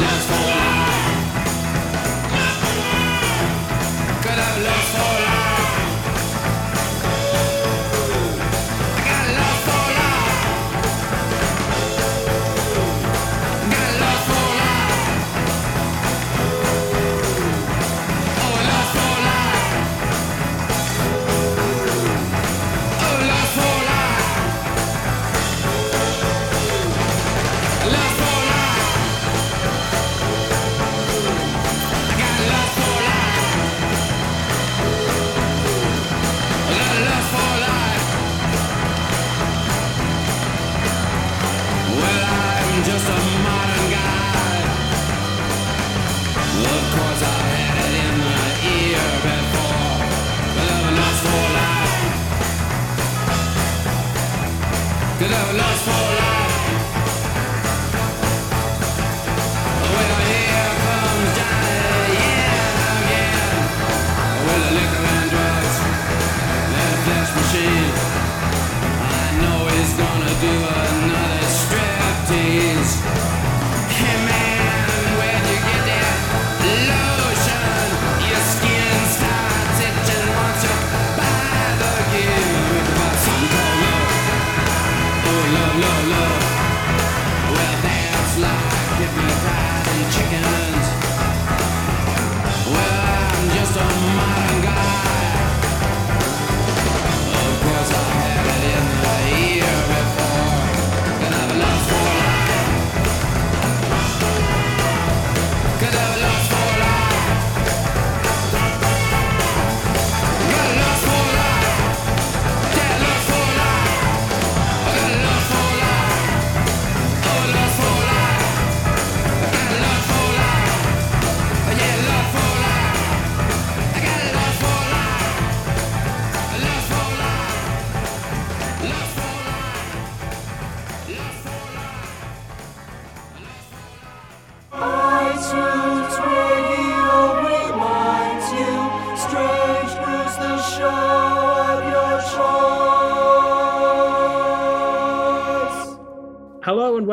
Could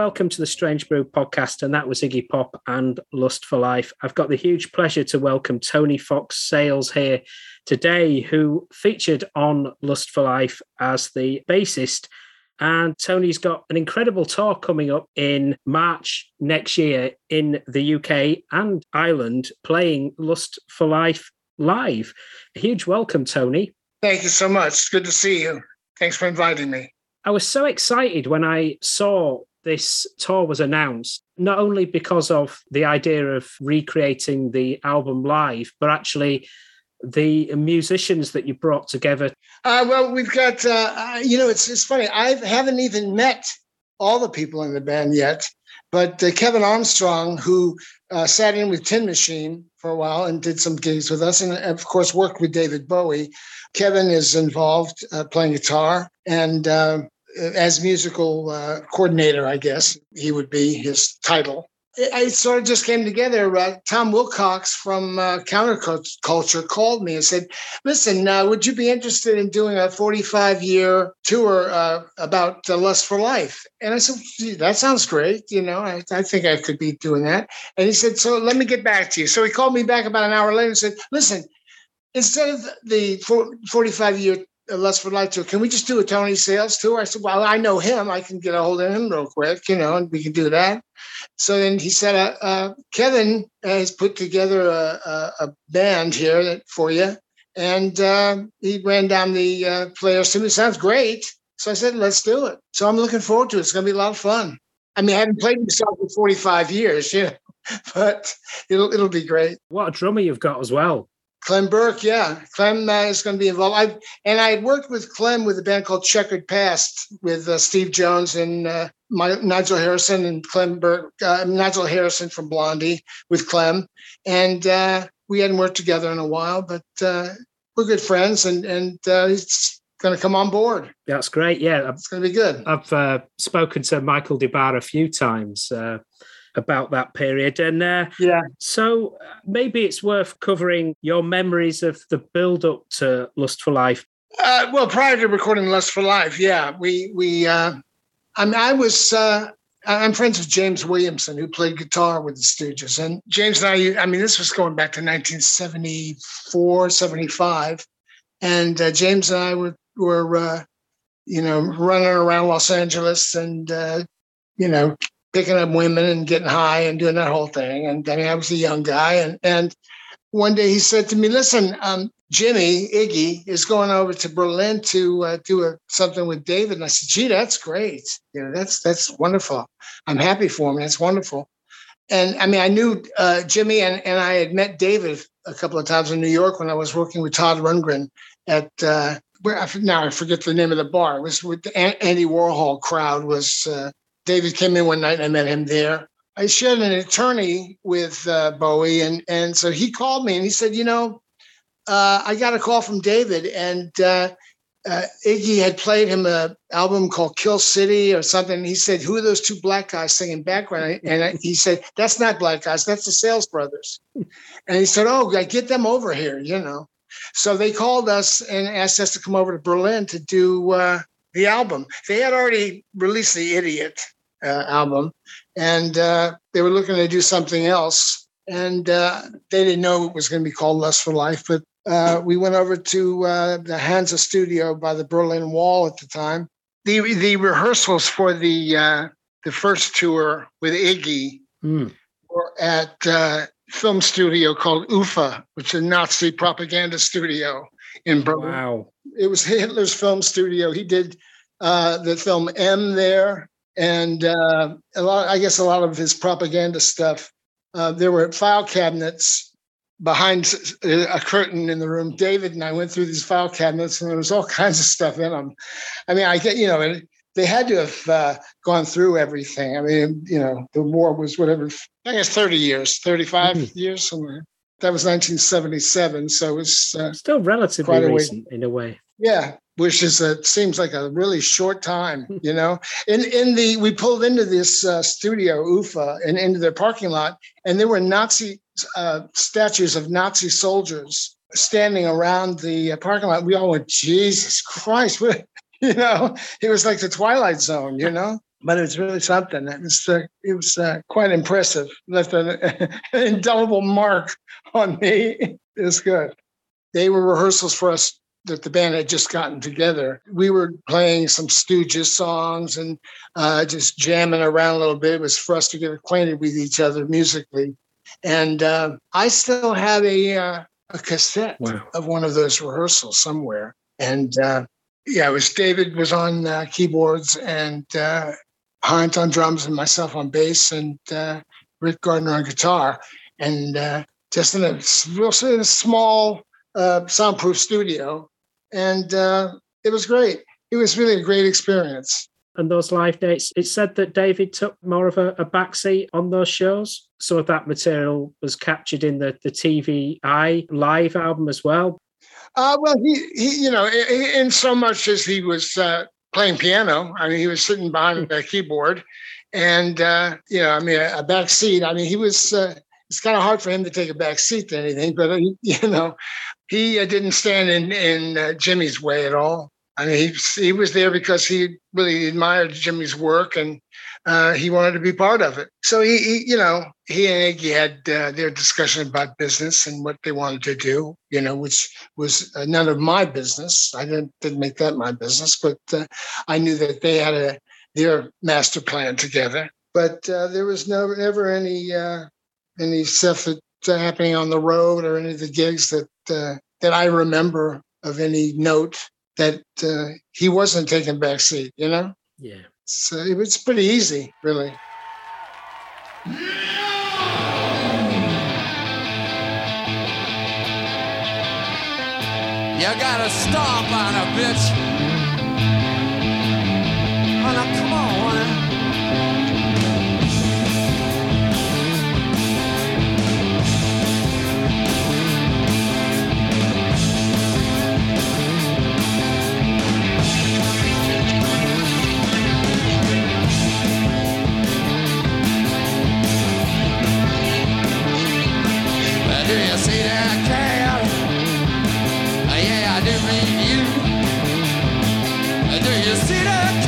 welcome to the Strange Brew podcast. And that was Iggy Pop and Lust for Life. I've got the huge pleasure to welcome Tony Fox Sales here today, who featured on Lust for Life as the bassist. And Tony's got an incredible tour coming up in March next year in the UK and Ireland, playing Lust for Life live. A huge welcome, Tony. Thank you so much. It's good to see you. Thanks for inviting me. I was so excited when I saw this tour was announced, not only because of the idea of recreating the album live, but actually the musicians that you brought together. Uh, well, we've got, uh, uh, you know, it's, it's funny. I haven't even met all the people in the band yet, but uh, Kevin Armstrong, who uh, sat in with Tin Machine for a while and did some gigs with us, and of course worked with David Bowie. Kevin is involved uh, playing guitar and as musical uh, coordinator, I guess he would be his title. It, it sort of just came together. Uh, Tom Wilcox from uh, Counterculture called me and said, "Listen, uh, would you be interested in doing a 45 year tour uh, about uh, Lust for Life?" And I said, "Gee, "That sounds great. You know, I, I think I could be doing that." And he said, "So let me get back to you." So he called me back about an hour later and said, "Listen." Instead of the 45 year Lust for Life tour, can we just do a Tony Sales tour? I said, Well, I know him. I can get a hold of him real quick, you know, and we can do that. So then he said, uh, uh, Kevin has put together a, a, a band here that, for you. And uh, he ran down the uh, players to me. Sounds great. So I said, let's do it. So I'm looking forward to it. It's going to be a lot of fun. I mean, I haven't played myself for 45 years, you know, but it'll, it'll be great. What a drummer you've got as well. Clem Burke, yeah, Clem uh, is going to be involved. I've and I had worked with Clem with a band called Checkered Past with uh, Steve Jones and uh, my, Nigel Harrison and Clem Burke, uh, Nigel Harrison from Blondie with Clem, and uh, we hadn't worked together in a while, but uh, we're good friends, and and he's going to come on board. That's great. Yeah, it's going to be good. I've spoken to Michael DeBar a few times about that period. And uh, yeah, so uh, maybe it's worth covering your memories of the build up to Lust for Life. Uh, well, prior to recording Lust for Life, yeah, we we. Uh, I mean, I was. Uh, I'm friends with James Williamson, who played guitar with the Stooges. And James and I, I mean, this was going back to 1974, 75. And uh, James and I were, were uh, you know, running around Los Angeles and, uh, you know, picking up women and getting high and doing that whole thing. And I mean, I was a young guy. And, and one day he said to me, listen, um, Jimmy Iggy is going over to Berlin to uh, do a, something with David. And I said, gee, that's great. You know, that's, that's wonderful. I'm happy for him. That's wonderful. And I mean, I knew uh, Jimmy and, and I had met David a couple of times in New York when I was working with Todd Rundgren at, uh, where I, now I forget the name of the bar. It was with the Andy Warhol crowd was uh, David came in one night and I met him there. I shared an attorney with uh, Bowie, and and so he called me and he said, you know, uh, I got a call from David, and uh, uh Iggy had played him a album called Kill City or something. He said, who are those two black guys singing background? And he said, that's not black guys, that's the Sales Brothers. And he said, oh, get them over here, you know. So they called us and asked us to come over to Berlin to do uh, the album. They had already released The Idiot uh, album, and uh, they were looking to do something else, and uh, they didn't know it was going to be called Lust for Life. But uh, we went over to uh, the Hansa studio by the Berlin Wall at the time. The the rehearsals for the uh, the first tour with Iggy mm. were at film studio called UFA, which is a Nazi propaganda studio in Berlin. Wow. It was Hitler's film studio. He did uh, the film M there, and uh, a lot. I guess a lot of his propaganda stuff. Uh, there were file cabinets behind a curtain in the room. David and I went through these file cabinets, and there was all kinds of stuff in them. I mean, I get you know, they had to have uh, gone through everything. I mean, you know, the war was whatever. I guess thirty years, 35 mm-hmm. years somewhere. That was 1977, so it was uh, still relatively recent in a way. Yeah, which is a seems like a really short time, you know. In in the we pulled into this uh, studio UFA and into their parking lot, and there were Nazi uh, statues of Nazi soldiers standing around the uh, parking lot. We all went, Jesus Christ, you know, it was like the Twilight Zone, you know. But it was really something. It was uh, it was uh, quite impressive. Left an indelible mark on me. It was good. They were rehearsals for us that the band had just gotten together. We were playing some Stooges songs and uh, just jamming around a little bit. It was for us to get acquainted with each other musically. And uh, I still have a, uh, a cassette wow. of one of those rehearsals somewhere. And uh, yeah, it was David was on uh, keyboards and uh, Hunt on drums and myself on bass and Rick Gardiner on guitar. And just in a real in a small uh, soundproof studio and uh, it was great. It was really a great experience. And those live dates, it said that David took more of a, a backseat on those shows. Some of that material was captured in the, the TV live album as well. Uh, well, he, he, you know, in, in so much as he was uh, playing piano, I mean, he was sitting behind the keyboard, and uh, you know, I mean, a, a back seat. I mean, he was. Uh, it's kind of hard for him to take a back seat to anything, but uh, you know, he uh, didn't stand in in uh, Jimmy's way at all. I mean, he he was there because he really admired Jimmy's work and uh, he wanted to be part of it. So he, he you know, he and Iggy had uh, their discussion about business and what they wanted to do. You know, which was uh, none of my business. I didn't didn't make that my business, but uh, I knew that they had a their master plan together. But there was no never any any stuff that happening on the road or any of the gigs that uh, that I remember of any note that uh, he wasn't taking back seat. You know. Yeah. So it was pretty easy, really. You gotta stomp on a bitch. Now come on, honey. Do you see that cat? Uh, Yeah, I do mean you. Uh, Do you see that cat?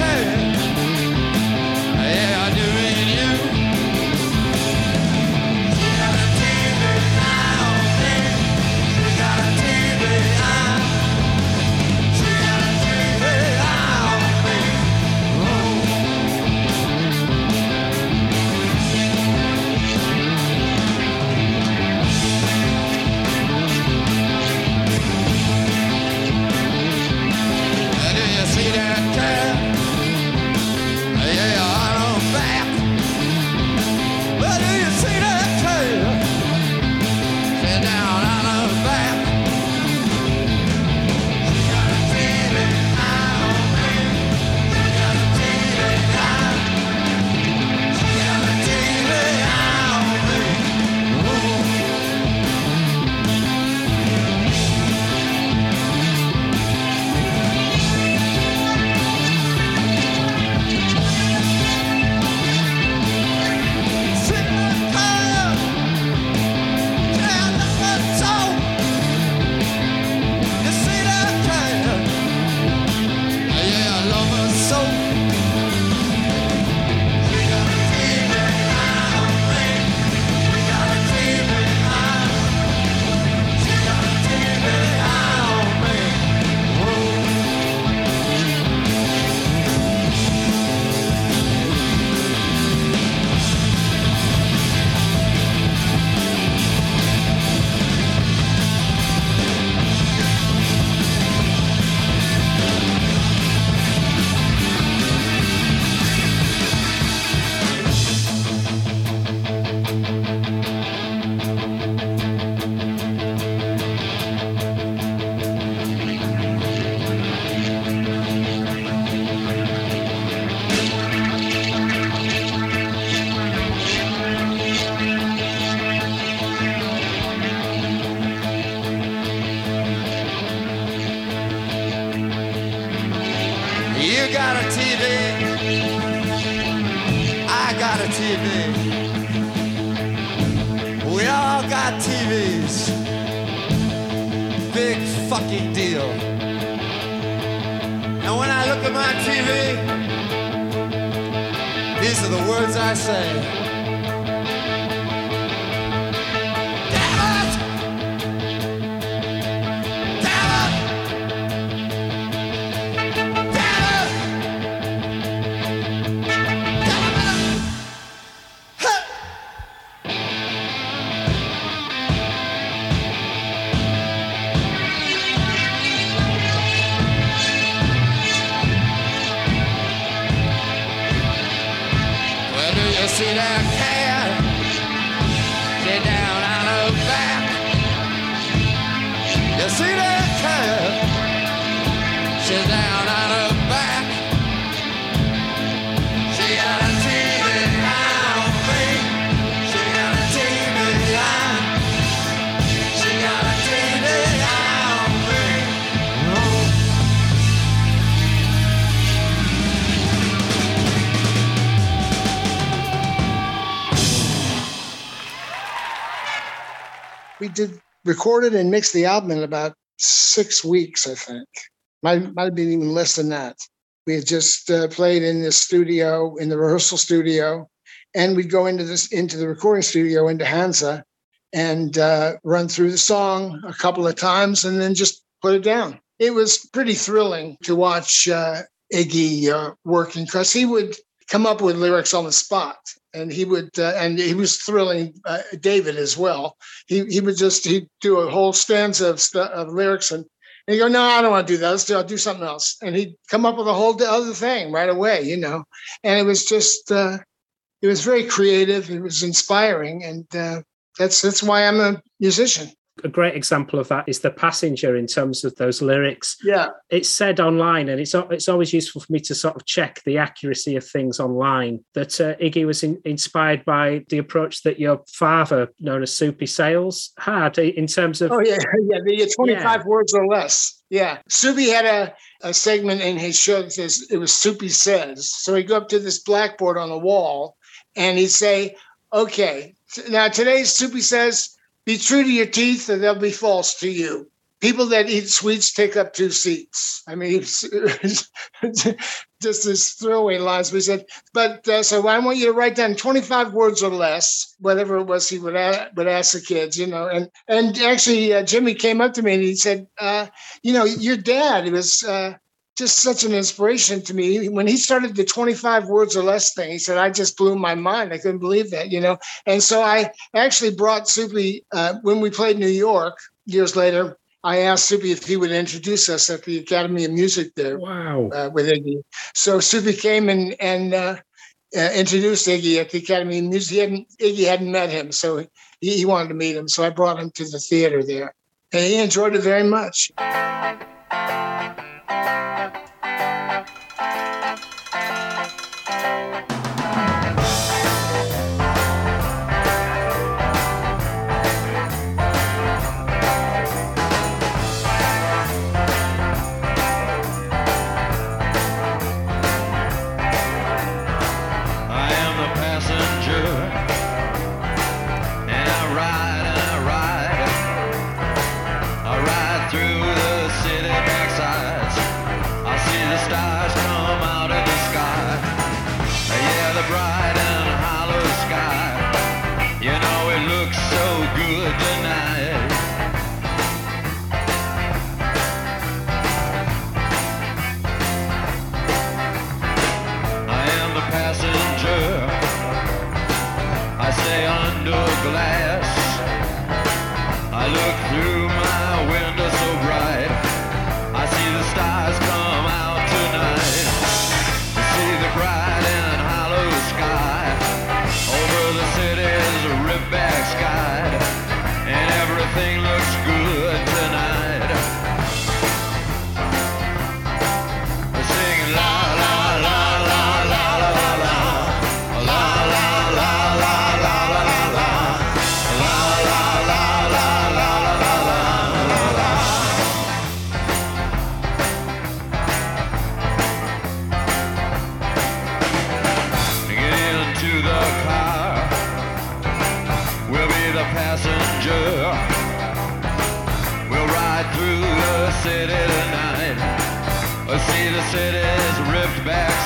Recorded and mixed the album in about six weeks, I think. Might might have been even less than that. We had just uh, played in the studio, in the rehearsal studio, and we'd go into this into the recording studio into Hansa and uh, run through the song a couple of times and then just put it down. It was pretty thrilling to watch uh, Iggy uh, working because he would come up with lyrics on the spot and he would uh, and he was thrilling uh, David as well. He he would just he'd do a whole stanza of, of lyrics and and he'd go, no, I don't want to do that. Let's do, I'll do something else. And he'd come up with a whole other thing right away, you know. And it was just, uh, it was very creative. It was inspiring, and uh, that's that's why I'm a musician. A great example of that is the passenger in terms of those lyrics. Yeah. It's said online, and it's it's always useful for me to sort of check the accuracy of things online. That uh, Iggy was in, inspired by the approach that your father, known as Soupy Sales, had in terms of Oh yeah, yeah. The 25 words or less. Yeah. Soupy had a, a segment in his show that says it was Soupy says. So he'd go up to this blackboard on the wall and he'd say, Okay, now today's Soupy says, be true to your teeth or they'll be false to you. People that eat sweets take up two seats. I mean, just this throwaway lines. We said, but uh, so I want you to write down 25 words or less, whatever it was he would, a- would ask the kids, you know. And and actually, uh, Jimmy came up to me and he said, uh, you know, your dad was uh, just such an inspiration to me. When he started the 25 words or less thing, he said, I just blew my mind. I couldn't believe that, you know. And so I actually brought Soupy uh, when we played New York years later. I asked Soupy if he would introduce us at the Academy of Music there wow. uh, with Iggy. So Soupy came and and uh, uh, introduced Iggy at the Academy of Music. He hadn't, Iggy hadn't met him, so he, he wanted to meet him. So I brought him to the theater there, and he enjoyed it very much.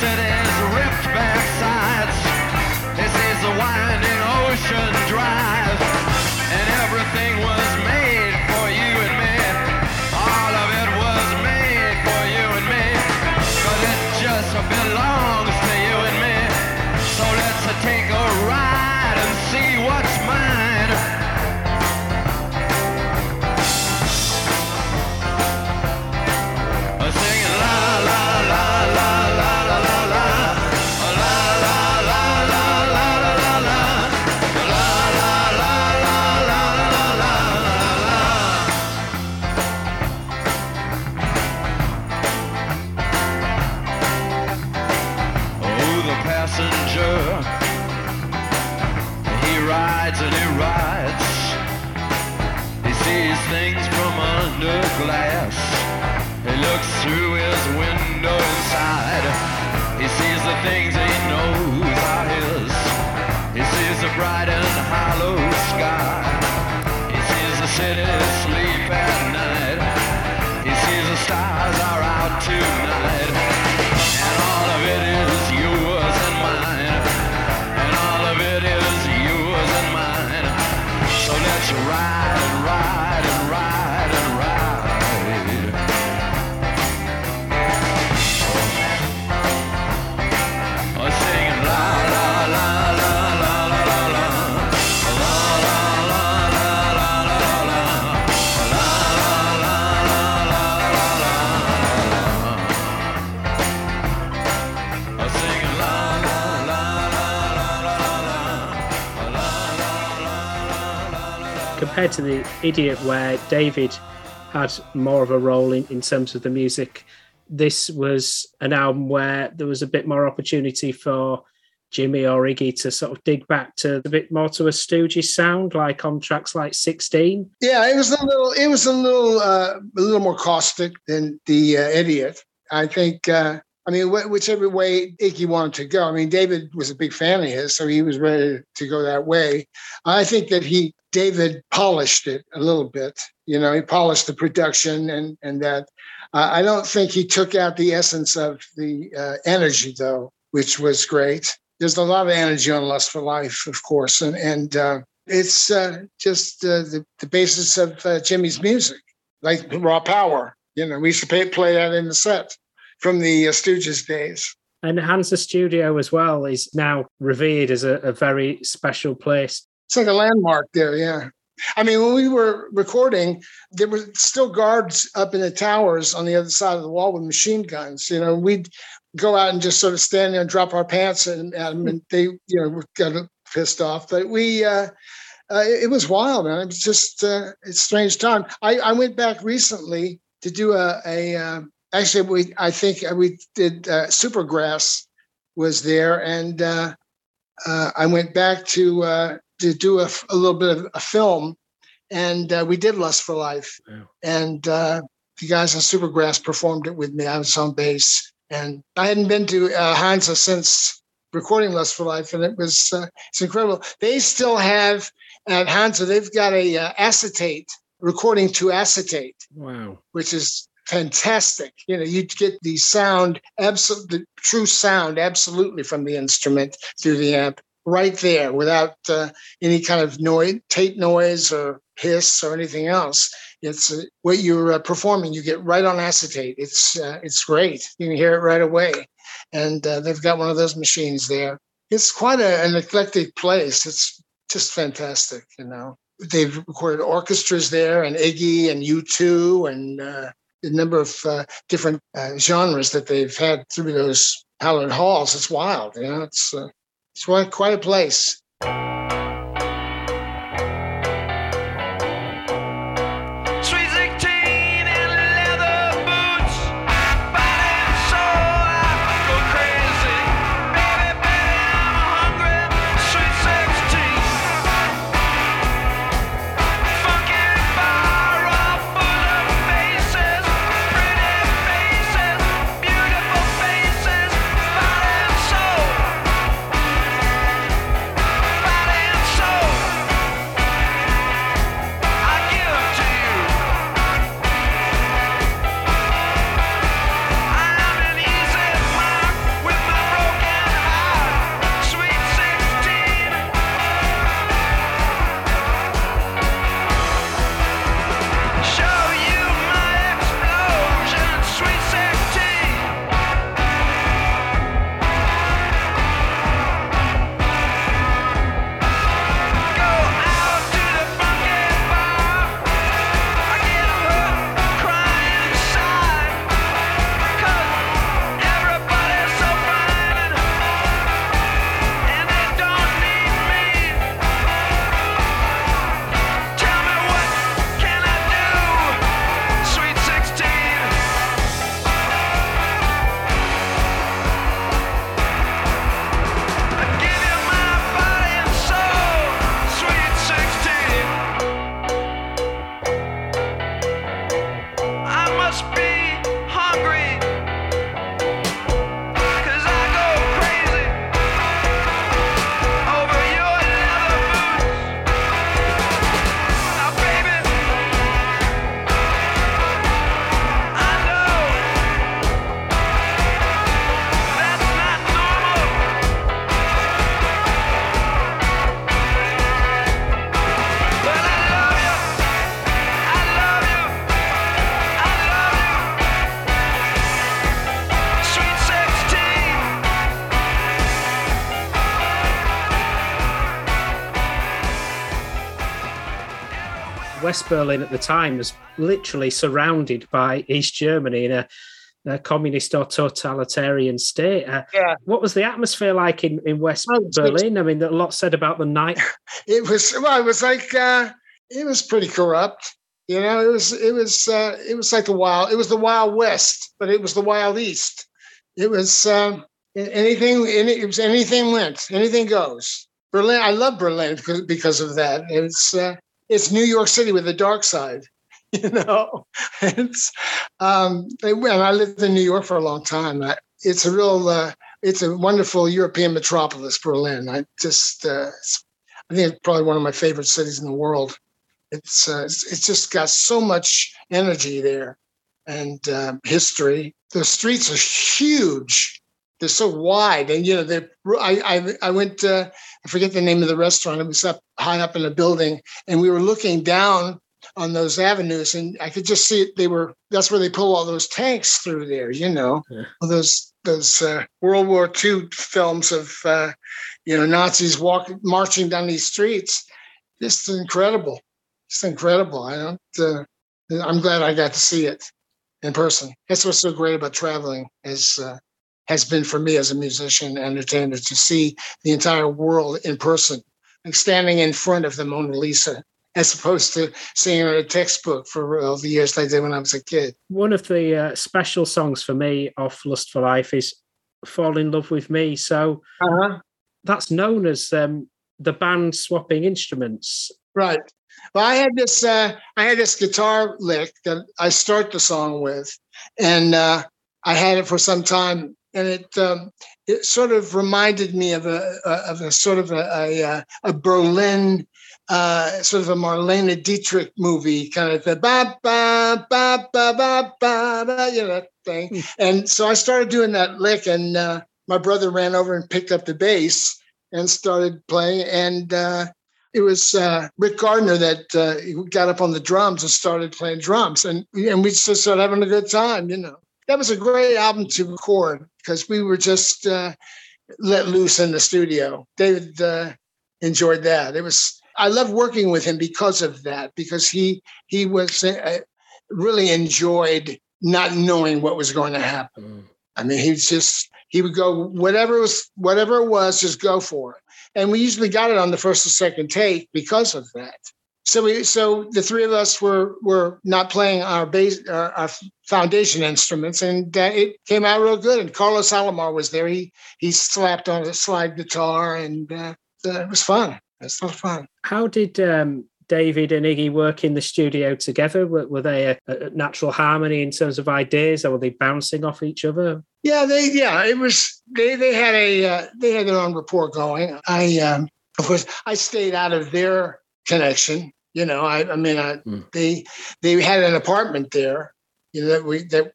City's ripped back sides. He sees the winding ocean drive. Compared to the idiot where david had more of a role in, in terms of the music this was an album where there was a bit more opportunity for jimmy or iggy to sort of dig back to a bit more to a stooges sound like on tracks like 16 Yeah, it was a little. It was a little. Uh, a little more caustic than the uh, idiot. I think. Uh, I mean, wh- whichever way Iggy wanted to go. I mean, David was a big fan of his, so he was ready to go that way. I think that he, David, polished it a little bit. You know, he polished the production and and that. Uh, I don't think he took out the essence of the uh, energy, though, which was great. There's a lot of energy on Lust for Life, of course, and and uh, it's uh, just uh, the, the basis of uh, Jimmy's music, like raw power. You know, we used to play, play that in the set from the uh, Stooges days. and hansa studio as well is now revered as a, a very special place It's like a landmark there. Yeah. I mean, when we were recording, there were still guards up in the towers on the other side of the wall with machine guns. You know, we'd go out and just sort of stand there and drop our pants and, at them, and they, you know, got pissed off. But we, uh, uh, it, it was wild, man. It was just uh, a strange time. I, I went back recently to do a, a uh, actually we I think we did uh, Supergrass was there, and uh, uh, I went back to uh, to do a little bit of a film, and uh, we did Lust for Life, Wow. and uh, the guys on Supergrass performed it with me. I was on bass, and I hadn't been to uh, Hansa since recording Lust for Life, and it was uh, it's incredible. They still have at Hansa they've got a uh, acetate recording to acetate wow which is fantastic. You know, you get the sound, absolute, the true sound, absolutely from the instrument through the amp, right there, without uh, any kind of noise, tape noise, or hiss, or anything else. It's uh, what you're uh, performing. You get right on acetate. It's uh, it's great. You can hear it right away, and uh, they've got one of those machines there. It's quite a, an eclectic place. It's just fantastic. You know they've recorded orchestras there and Iggy and U2 and uh, a number of uh, different uh, genres that they've had through those hallowed halls. It's wild, you know. It's uh, it's quite quite a place. West Berlin at the time was literally surrounded by East Germany in a, a communist or totalitarian state. Uh, Yeah. What was the atmosphere like in, in West it's- Berlin? I mean, a lot said about the night. it was well it was like uh it was pretty corrupt you know it was it was uh it was like the wild it was the wild west but it was the wild east it was um anything any, it was anything went anything goes berlin i love berlin because, because of that it's uh it's new york city with the dark side you know it's um and i lived in new york for a long time I, it's a real uh it's a wonderful european metropolis berlin i just uh I think it's probably one of my favorite cities in the world. It's uh, it's, it's just got so much energy there and uh, history. The streets are huge. They're so wide, and you know, they. I I I went. Uh, I forget the name of the restaurant. It was up high up in a building, and we were looking down on those avenues, and I could just see it. They were. That's where they pull all those tanks through there. You know, Yeah. those those uh, World War II films of uh, you know Nazis walking marching down these streets. Just incredible. It's incredible. I don't. Uh, I'm glad I got to see it in person. That's what's so great about traveling is uh, has been for me as a musician entertainer to see the entire world in person, like standing in front of the Mona Lisa, as opposed to seeing her in a textbook for all the years I did when I was a kid. One of the uh, special songs for me off Lust for Life is Fall in Love with Me. So Uh-huh. that's known as um, the band swapping instruments. Right. Well, I had this uh, I had this guitar lick that I start the song with, and uh, I had it for some time, and it um, it sort of reminded me of a of a sort of a a, uh, a Berlin. Uh, sort of a Marlene Dietrich movie, kind of the ba ba ba ba ba ba, ba you know that thing. And so I started doing that lick, and uh, my brother ran over and picked up the bass and started playing. And uh, it was uh, Rick Gardiner that uh, got up on the drums and started playing drums, and and we just started having a good time. You know, that was a great album to record because we were just uh, let loose in the studio. David uh, enjoyed that. It was I loved working with him because of that because he he was uh, really enjoyed not knowing what was going to happen. I mean, he was just he would go whatever was whatever it was, just go for it. And we usually got it on the first or second take because of that. So we so the three of us were were not playing our bass our, our foundation instruments, and uh, it came out real good. And Carlos Alomar was there. He he slapped on a slide guitar, and uh, it was fun. It was fun. How did um, David and Iggy work in the studio together? Were, were they a, a natural harmony in terms of ideas, or were they bouncing off each other? Yeah, they yeah, it was they they had a uh, they had their own rapport going. I um of course I stayed out of their connection. You know, I I mean I, Mm. they they had an apartment there, you know, that we that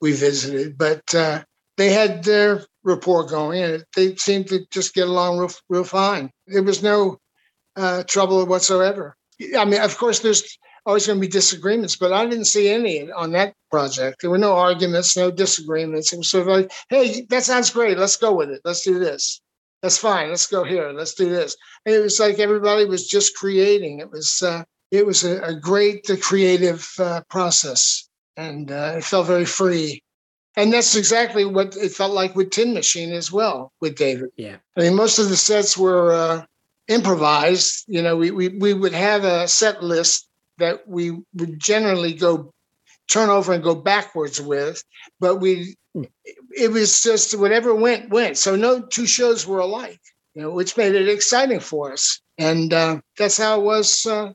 we visited, but uh they had their rapport going and they seemed to just get along real, real fine. There was no uh trouble whatsoever. I mean, of course there's always going to be disagreements, but I didn't see any on that project. There were no arguments, no disagreements. It was sort of like, hey, that sounds great. Let's go with it. Let's do this. That's fine. Let's go here. Let's do this. And it was like everybody was just creating. It was uh, it was a, a great uh, creative uh, process, and uh, it felt very free. And that's exactly what it felt like with Tin Machine as well with David. Yeah. I mean, most of the sets were uh, improvised. You know, we, we we would have a set list that we would generally go turn over and go backwards with, but we it was just whatever went went. So no two shows were alike, you know, which made it exciting for us. And uh, that's how it was uh,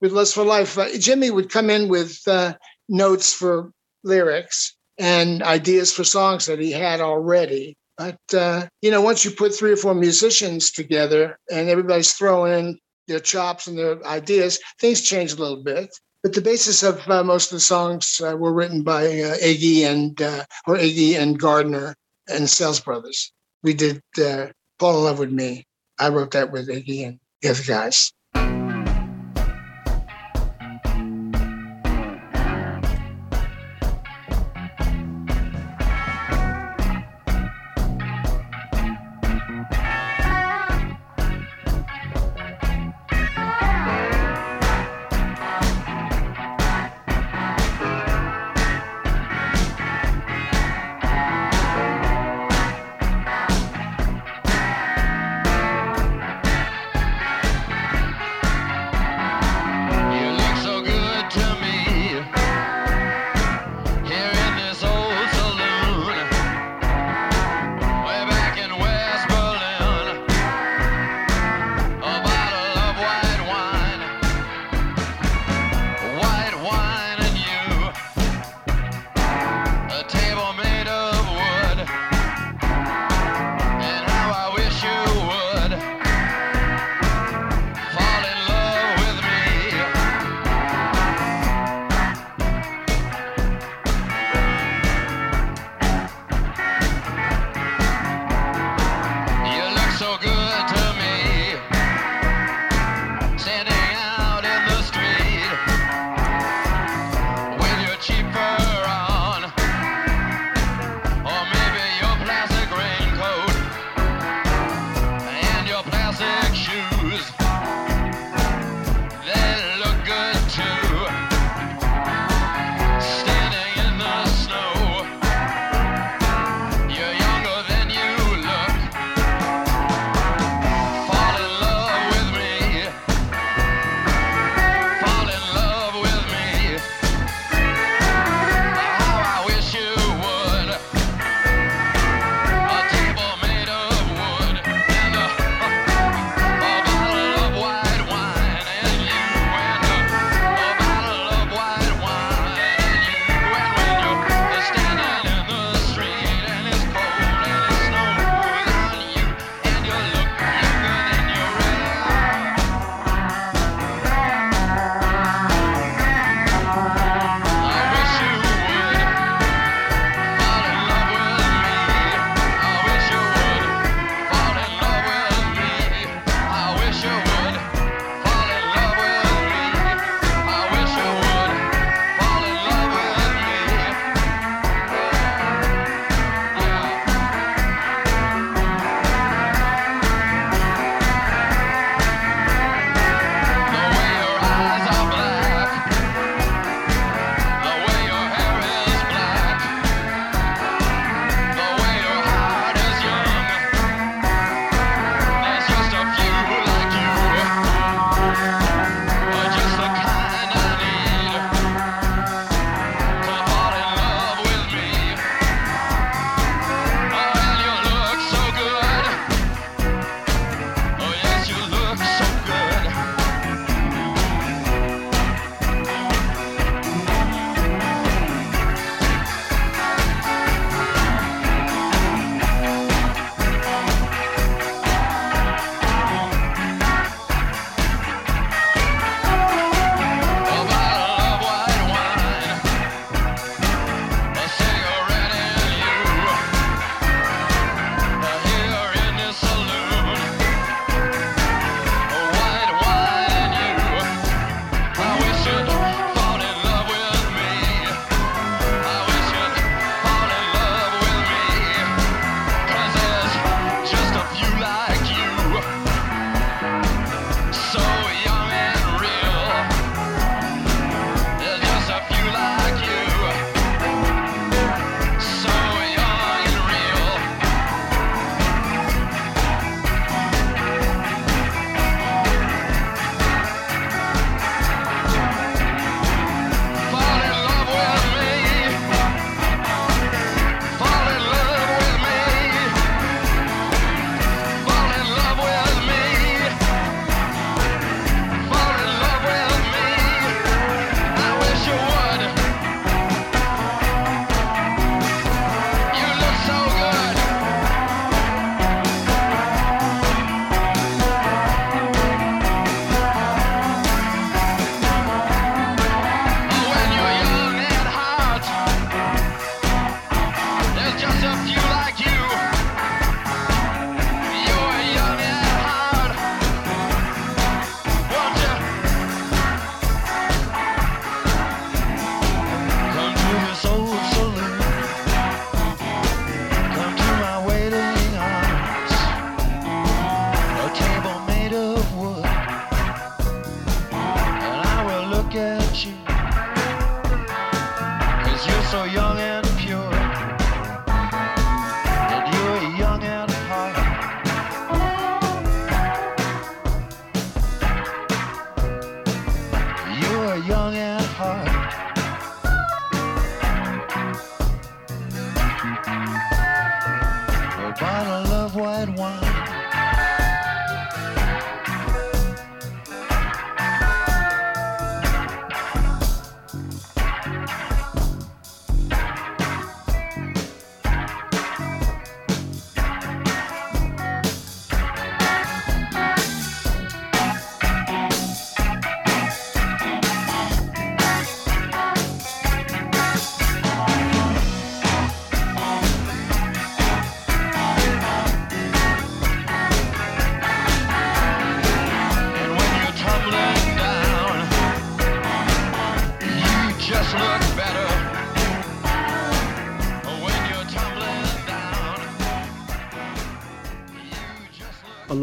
with Lust for Life. Uh, Jimmy would come in with uh, notes for lyrics and ideas for songs that he had already. But uh, you know, once you put three or four musicians together and everybody's throwing in their chops and their ideas, things change a little bit. But the basis of uh, most of the songs uh, were written by uh, Iggy and uh, or Iggy and Gardiner and Sales Brothers. We did uh, "Fall in Love with Me." I wrote that with Iggy and the other guys.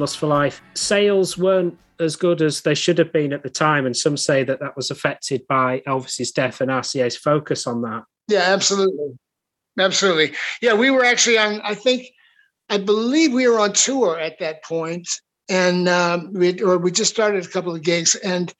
Lust for Life. Sales weren't as good as they should have been at the time, and some say that that was affected by Elvis's death and RCA's focus on that. Yeah, absolutely. Absolutely. Yeah, we were actually on, I think, I believe we were on tour at that point, and um, we or we just started a couple of gigs, and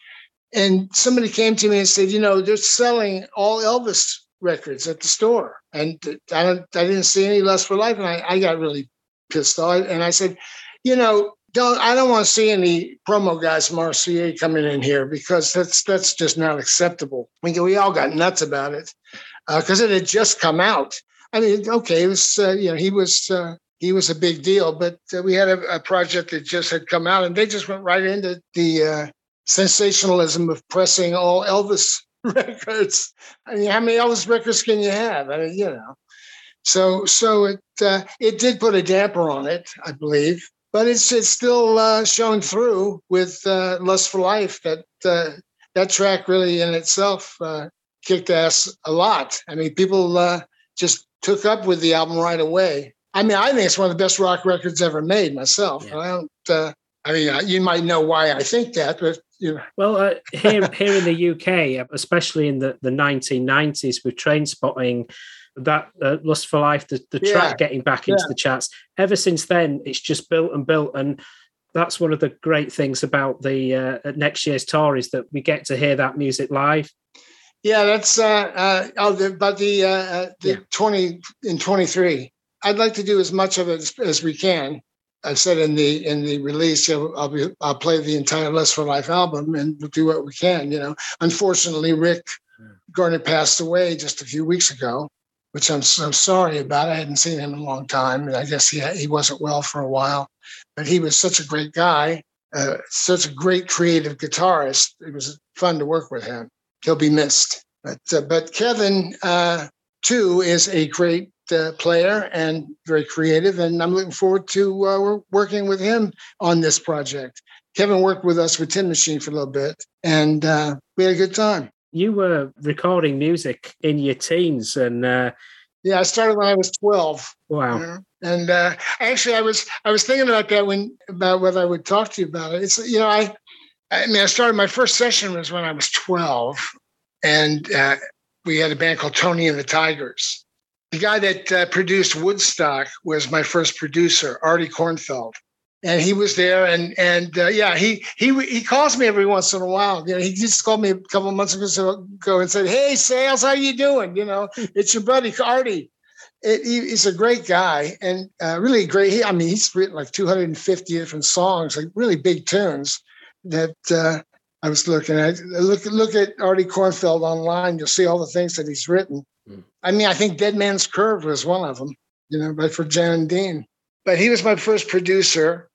and somebody came to me and said, you know, they're selling all Elvis records at the store, and I don't, I didn't see any Lust for Life, and I, I got really pissed off, and I said, you know, don't I don't want to see any promo guys from RCA coming in here because that's that's just not acceptable. We we all got nuts about it because it had just come out. I mean, okay, it was uh, you know he was uh, he was a big deal, but uh, we had a, a project that just had come out, and they just went right into the uh, sensationalism of pressing all Elvis records. I mean, how many Elvis records can you have? I mean, you know. So so it uh, it did put a damper on it, I believe, but it's it's still uh, showing through with uh, Lust for Life. That uh, that track really in itself uh, kicked ass a lot. I mean, people uh, just took up with the album right away. I mean, I think it's one of the best rock records ever made myself. Yeah. I don't. Uh, I mean, uh, you might know why I think that, but you know, Well, uh, here here in the UK, especially in the, the 1990s, with Trainspotting, that uh, Lust for Life, the, the Yeah. track getting back into Yeah. the charts. Ever since then, it's just built and built. And that's one of the great things about the uh, next year's tour is that we get to hear that music live. Yeah, that's uh, uh oh, the, but the uh, uh, the Yeah. twenty in twenty three. I'd like to do as much of it as, as we can. I said in the in the release, know, I'll be I'll play the entire Lust for Life album and we'll do what we can. You know, unfortunately, Rick Gardiner passed away just a few weeks ago, which I'm so sorry about. I hadn't seen him in a long time, I guess he he wasn't well for a while. But he was such a great guy, uh, such a great creative guitarist. It was fun to work with him he'll be missed. But uh, but Kevin uh, too is a great uh, player and very creative, and I'm looking forward to uh, working with him on this project. Kevin worked with us with Tin Machine for a little bit, and uh, we had a good time. You were recording music in your teens, and uh, Yeah, I started when I was 12. wow, you know, And uh, actually, I was I was thinking about that when about whether I would talk to you about it. It's you know I I mean I started my first session was when I was twelve, and uh, we had a band called Tony and the Tigers. The guy that uh, produced Woodstock was my first producer, Artie Kornfeld, and he was there. And and uh, yeah, he he he calls me every once in a while. You know, he just called me a couple of months ago and said, "Hey, Sales, how you doing? You know, it's your buddy Artie." it, he, he's a great guy and uh, really great. He, I mean, he's written like 250 different songs, like really big tunes that uh, I was looking at. Look, look at Artie Kornfeld online. You'll see all the things that he's written. Mm. I mean, I think Dead Man's Curve was one of them, you know, but for Jan and Dean. But he was my first producer.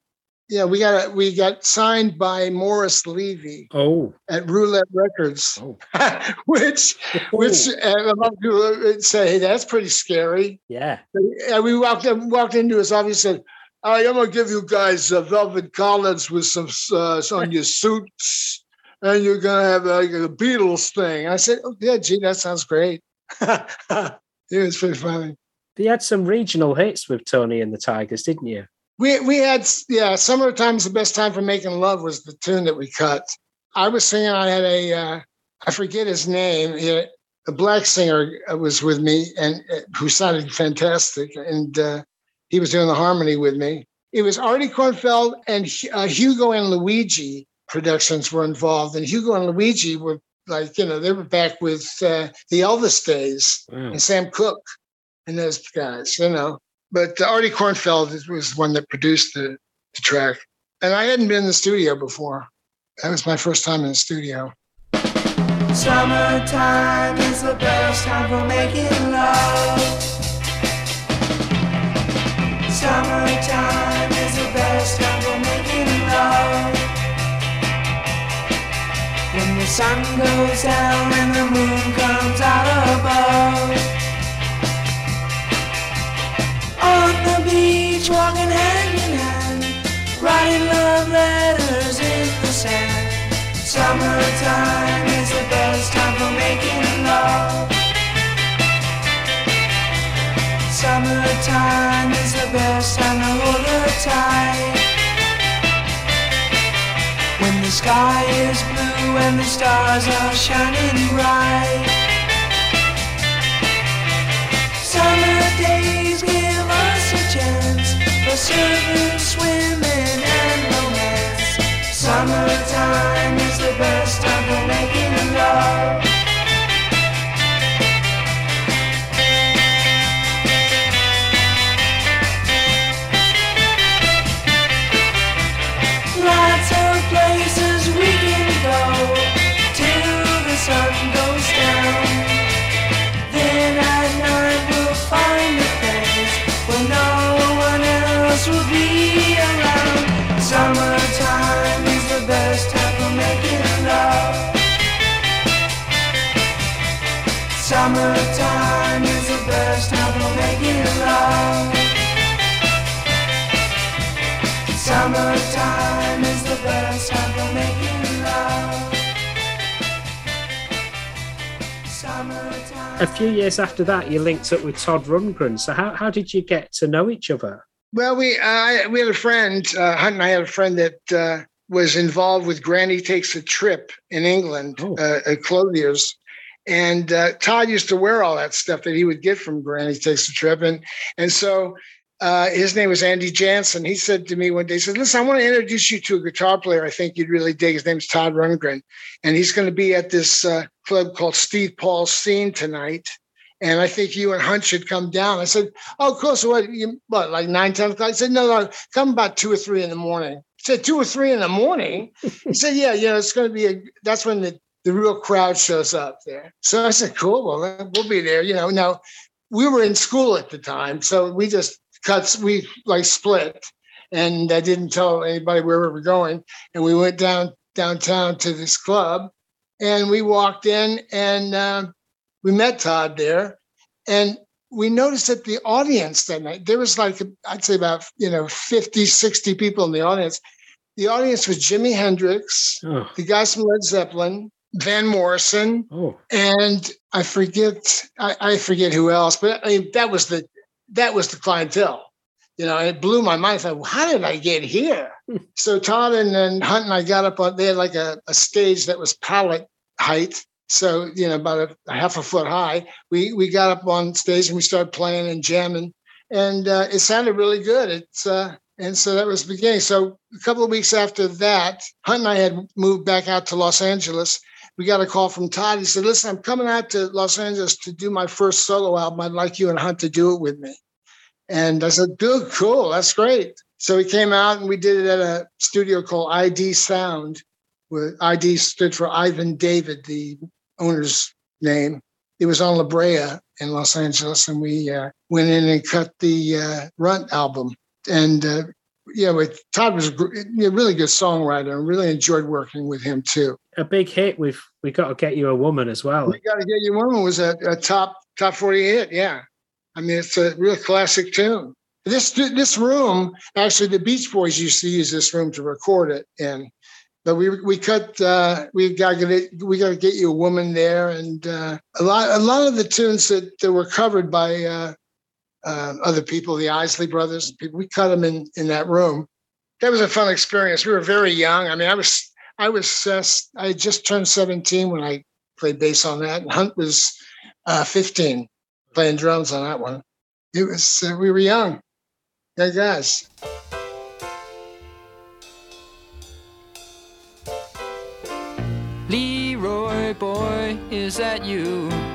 Yeah, we got a, we got signed by Morris Levy oh, at Roulette Records, Oh. which which uh, a lot of people would say, hey, that's pretty scary. yeah, And we walked in, walked into his office and said, "All right, I'm gonna give you guys uh, velvet collars with some uh, on your suits, and you're gonna have like a Beatles thing." I said, "Oh yeah, gee, that sounds great." it was pretty funny. you had some regional hits with Tony and the Tigers, didn't you? We we had yeah, summer times the best time for making love was the tune that we cut. I was singing. I had a uh, I forget his name. He, a black singer uh, was with me and uh, who sounded fantastic, and uh, he was doing the harmony with me. It was Artie Kornfeld and uh, Hugo and Luigi productions were involved, and Hugo and Luigi were like you know they were back with uh, the Elvis days Wow. and Sam Cooke and those guys, you know. But Artie Kornfeld was the one that produced the, the track, and I hadn't been in the studio before. That was my first time in the studio. Summertime is the best time for making love. Summertime is the best time for making love. When the sun goes down and the moon comes out beach, walking hand in hand, writing love letters in the sand. Summertime is the best time for making love. Summertime is the best time to hold her tight. When the sky is blue and the stars are shining bright. Summer days for swimming, and romance. Summertime is the best time for making love. A few years after that, you linked up with Todd Rundgren. So how, how did you get to know each other? Well, we uh, we had a friend, uh, Hunt and I had a friend that uh, was involved with Granny Takes a Trip in England, Oh. uh, at Clothiers. And uh, Todd used to wear all that stuff that he would get from Granny Takes a Trip. And, and so uh, his name was Andy Jansen. He said to me one day, he said, Listen, I want to introduce you to a guitar player I think you'd really dig. His name's Todd Rundgren. And he's going to be at this uh, club called Steve Paul's Scene tonight. And I think you and Hunt should come down. I said, Oh, cool. So what, you, what like nine, 10 o'clock? I said, No, no, come about two or three in the morning. Said, Two or three in the morning? he said, Yeah, you know, it's going to be a, that's when the, the real crowd shows up there. So I said, Cool. Well, we'll be there. You know, now we were in school at the time. So we just cut, we like split. And I didn't tell anybody where we were going. And we went down downtown to this club and we walked in and um, we met Todd there. And we noticed that the audience that night, there was like, I'd say about, you know, 50, 60 people in the audience. The audience was Jimi Hendrix, Oh, the guys from Led Zeppelin, Van Morrison, oh, and I forget, I, I forget who else, but I mean, that was the, that was the clientele, you know, it blew my mind. I thought, how did I get here? so Todd and then Hunt and I got up on, they had like a, a stage that was pallet height. So, you know, about a, a half a foot high. We, we got up on stage and we started playing and jamming and uh, it sounded really good. It's, uh, and so that was the beginning. So a couple of weeks after that, Hunt and I had moved back out to Los Angeles we got a call from Todd. He said, Listen, I'm coming out to Los Angeles to do my first solo album. I'd like you and Hunt to do it with me. And I said, Dude, cool. That's great. So he came out and we did it at a studio called ID Sound, where ID stood for Ivan David, the owner's name. It was on La Brea in Los Angeles. And we uh, went in and cut the uh, Runt album. And uh, yeah, but Todd was a really good songwriter and really enjoyed working with him too. a big hit. We've we got to get you a woman as well. We Got to Get You a Woman was a, a top top 40 hit. Yeah. I mean, it's a real classic tune. This this room, actually, the Beach Boys used to use this room to record it in. But we we cut uh, we got to get we got to get you a woman there, and uh, a lot a lot of the tunes that, that were covered by uh, uh, other people, the Isley Brothers, we cut them in in that room. That was a fun experience. We were very young. I mean, I was I was uh, I just turned 17 when I played bass on that. And Hunt was uh, 15 playing drums on that one. It was uh, we were young, young guys. Leroy boy, is that you?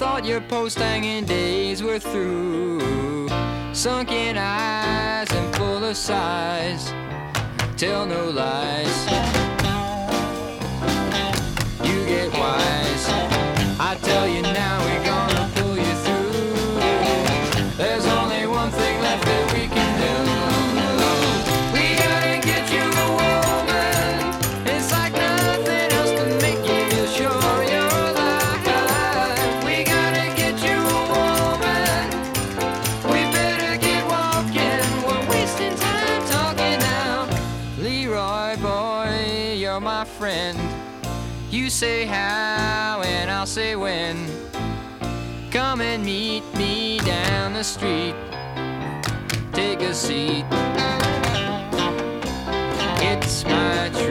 Thought your post hanging days were through. Sunken eyes and full of sighs. Tell no lies. You get wise. I tell you now, friend. You say how and I'll say when. Come and meet me down the street. Take a seat. It's my treat.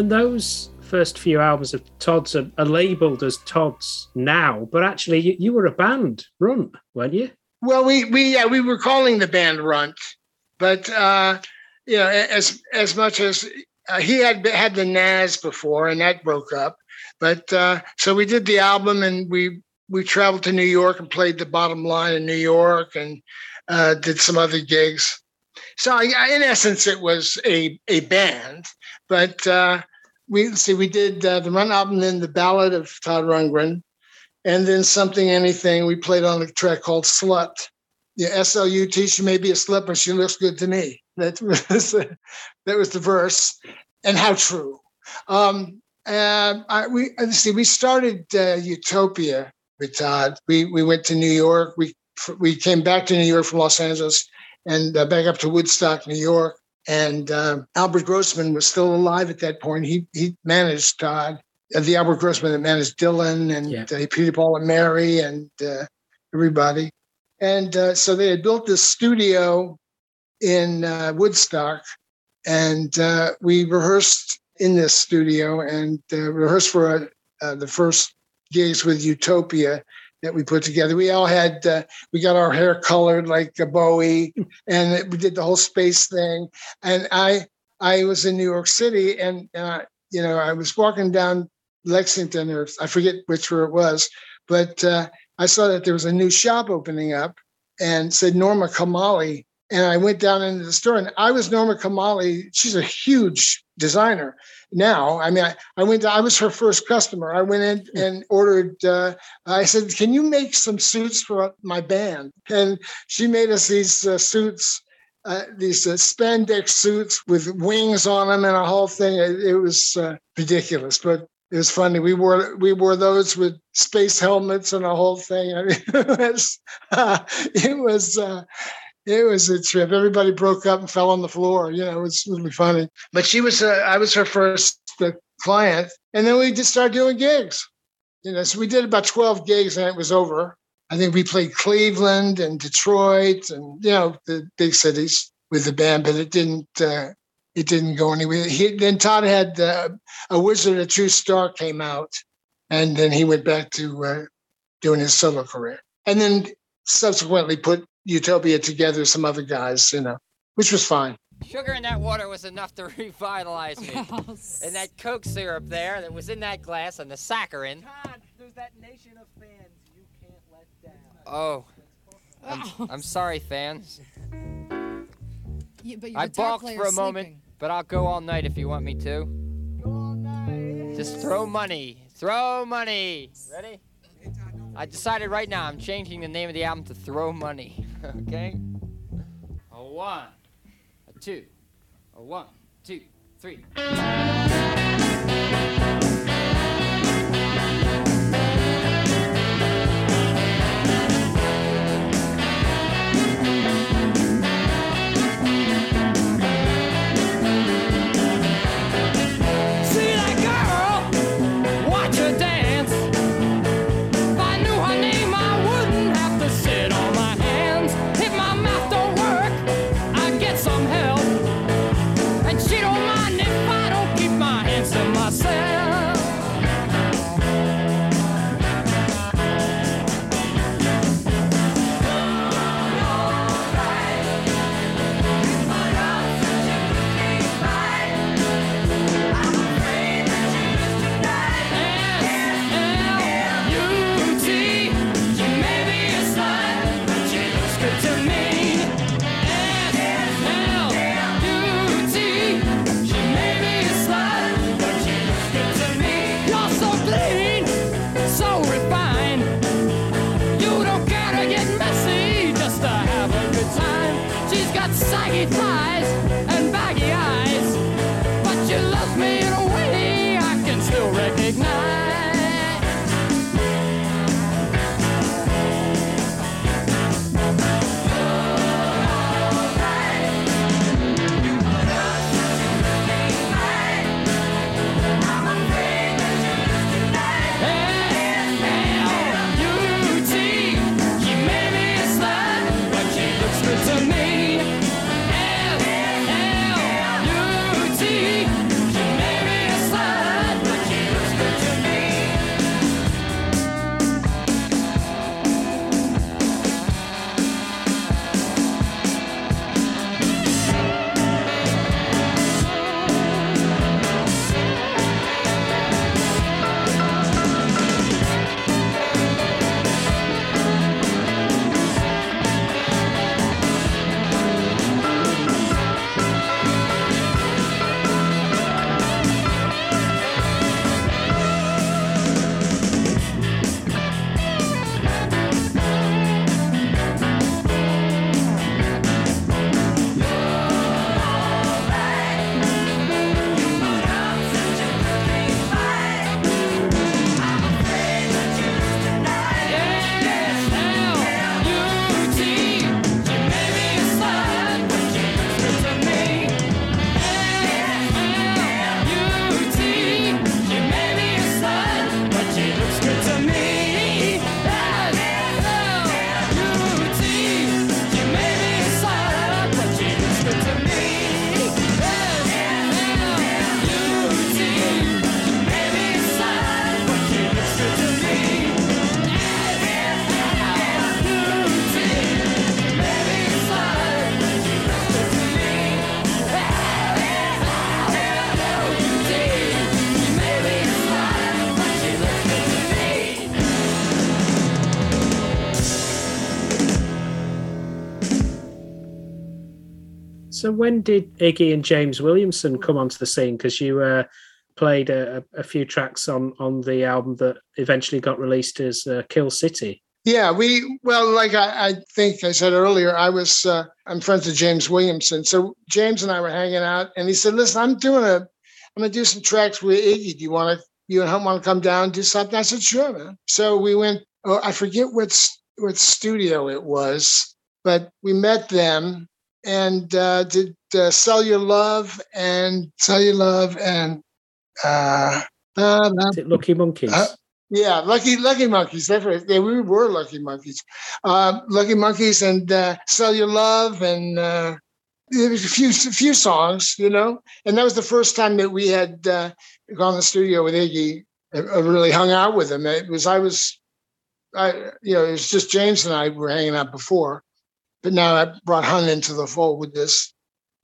And those first few albums of Todd's are, are labeled as Todd's now, but actually you, you were a band, Runt, weren't you? Well, we we yeah we were calling the band Runt, but uh, you know as as much as uh, he had had the Nazz before and that broke up, but uh, so we did the album and we we traveled to New York and played the Bottom Line in New York and uh, did some other gigs. So I, in essence, it was a a band, but uh, we see we did uh, the Runt album, then the Ballad of Todd Rundgren, and then something anything we played on a track called slut. Yeah s-l-u-t she may be a slut but she looks good to me. That was that was the verse and how true. Um and I, we see we started uh, utopia with todd. We we went to new york. We we came back to new york from los angeles and uh, back up to woodstock new york and uh, albert grossman was still alive at that point he he managed todd uh, the Albert Grossman that managed Dylan and Yeah. uh, Peter Paul and Mary and uh, everybody. And uh, so they had built this studio in uh, Woodstock, and uh, we rehearsed in this studio and uh, rehearsed for the first gigs with Utopia that we put together. We all had uh, we got our hair colored like a Bowie, and it- we did the whole space thing. And I I was in New York City, and you know I was walking down Lexington, or I forget which where it was, but uh, I saw that there was a new shop opening up and said Norma Kamali and I went down into the store, and I was Norma Kamali. She's a huge designer now. I mean, I, I went. I was her first customer. I went in and ordered. Uh, I said, "Can you make some suits for my band?" And she made us these uh, suits. Uh, these uh, spandex suits with wings on them and a whole thing. It, it was uh, ridiculous, but it was funny. We wore we wore those with space helmets and a whole thing. I mean, it was uh, it was uh, it was a trip. Everybody broke up and fell on the floor. You know, it was really funny. But she was uh, I was her first uh, client, and then we just started doing gigs. You know, so we did about twelve gigs, and it was over. I think we played Cleveland and Detroit, and you know the big cities with the band, but it didn't. Uh, it didn't go anywhere. He, then Todd had uh, a Wizard, a True Star came out, and then he went back to uh, doing his solo career, and then subsequently put Utopia together some other guys, you know, which was fine. Sugar in that water was enough to revitalize me. and that Coke syrup there that was in that glass and the saccharin. Todd, there's that nation of fans you can't let down. Oh, I'm, I'm sorry, fans. Yeah, but I guitar balked for a moment, sleeping. but I'll go all night if you want me to. Go all night. Just throw money. Throw money. Ready? I decided right now I'm changing the name of the album to Throw Money. okay? A one, a two, a one, two, three. So when did Iggy and James Williamson come onto the scene? Because you uh, played a, a few tracks on on the album that eventually got released as uh, Kill City. Yeah, we well, like I, I think I said earlier, I was uh, I'm friends with James Williamson. So James and I were hanging out, and he said, "Listen, I'm doing a, I'm gonna do some tracks with Iggy. Do you want to, you and him want to come down and do something?" I said, "Sure, man." So we went. Oh, I forget what what studio it was, but we met them and uh, did uh, "Sell Your Love" and "Sell Your Love" and uh, uh, Lucky Monkeys? Uh, yeah, lucky lucky monkeys. That's right. Yeah, we were lucky monkeys. Uh, lucky monkeys and uh, sell your love and uh, there was a few a few songs, you know. And that was the first time that we had uh, gone to the studio with Iggy. uh, uh, really hung out with him. It was I was, I you know, it was just James and I were hanging out before, but now I brought Hunt into the fold with this,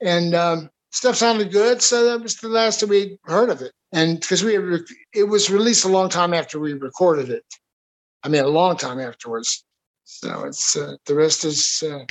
and um, stuff sounded good. So that was the last that we heard of it, and because we had rec- it was released a long time after we recorded it. I mean, a long time afterwards. So it's uh, the rest is, uh,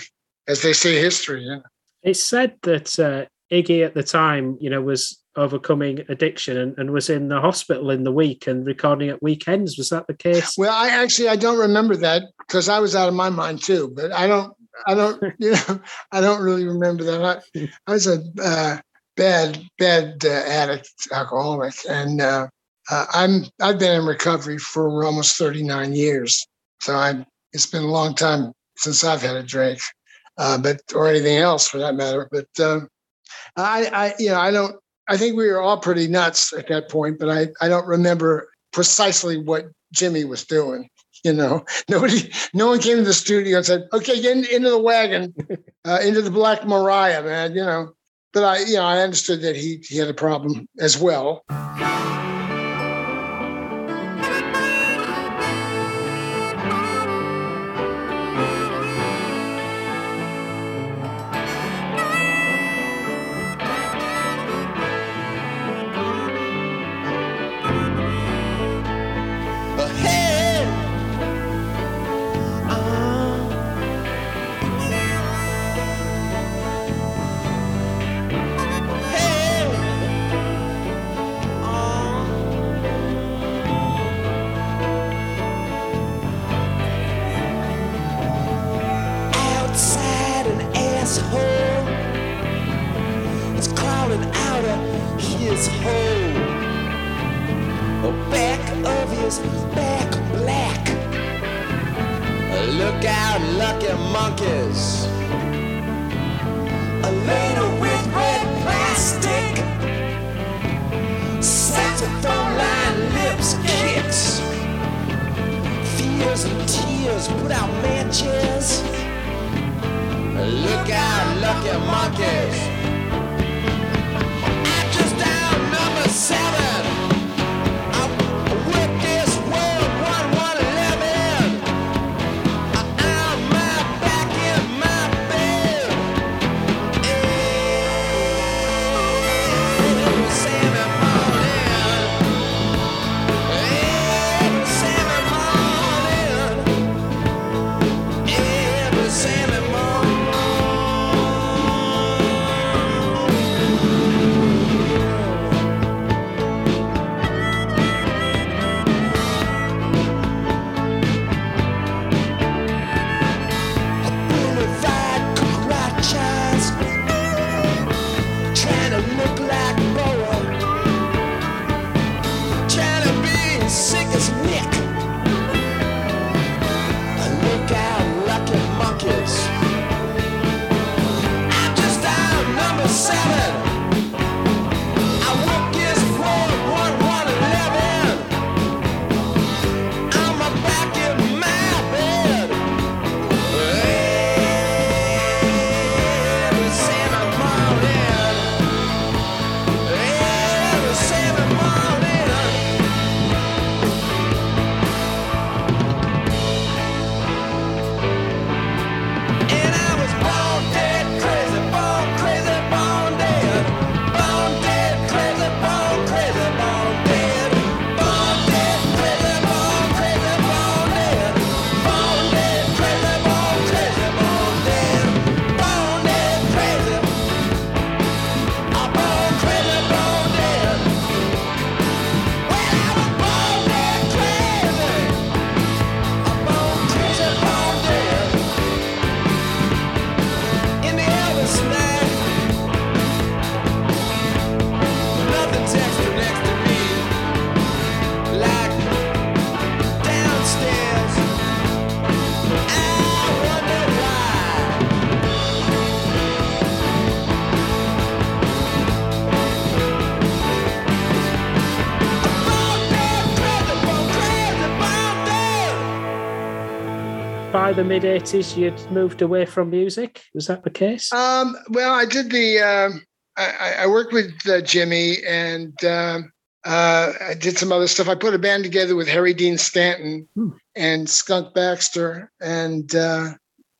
as they say, history. Yeah. It's said that uh, Iggy at the time, you know, was overcoming addiction and, and was in the hospital in the week and recording at weekends. Was that the case? Well, I actually I don't remember that because I was out of my mind too. But I don't I don't you know I don't really remember that. I, I was a uh, bad bad uh, addict, alcoholic, and uh, uh, I'm I've been in recovery for almost 39 years. So I it's been a long time since I've had a drink, uh, but or anything else for that matter. But um, I I you know I don't I think we were all pretty nuts at that point, but I I don't remember precisely what Jimmy was doing. You know, nobody, no one came to the studio and said, "Okay, get in- into the wagon, uh, into the Black Mariah, man." You know, but I, you know, I understood that he he had a problem as well. The mid 80s, you'd moved away from music. Was that the case? Um, well, I did the. Um, I, I- worked with uh, Jimmy, and um, uh, I did some other stuff. I put a band together with Harry Dean Stanton Hmm. and Skunk Baxter, and uh,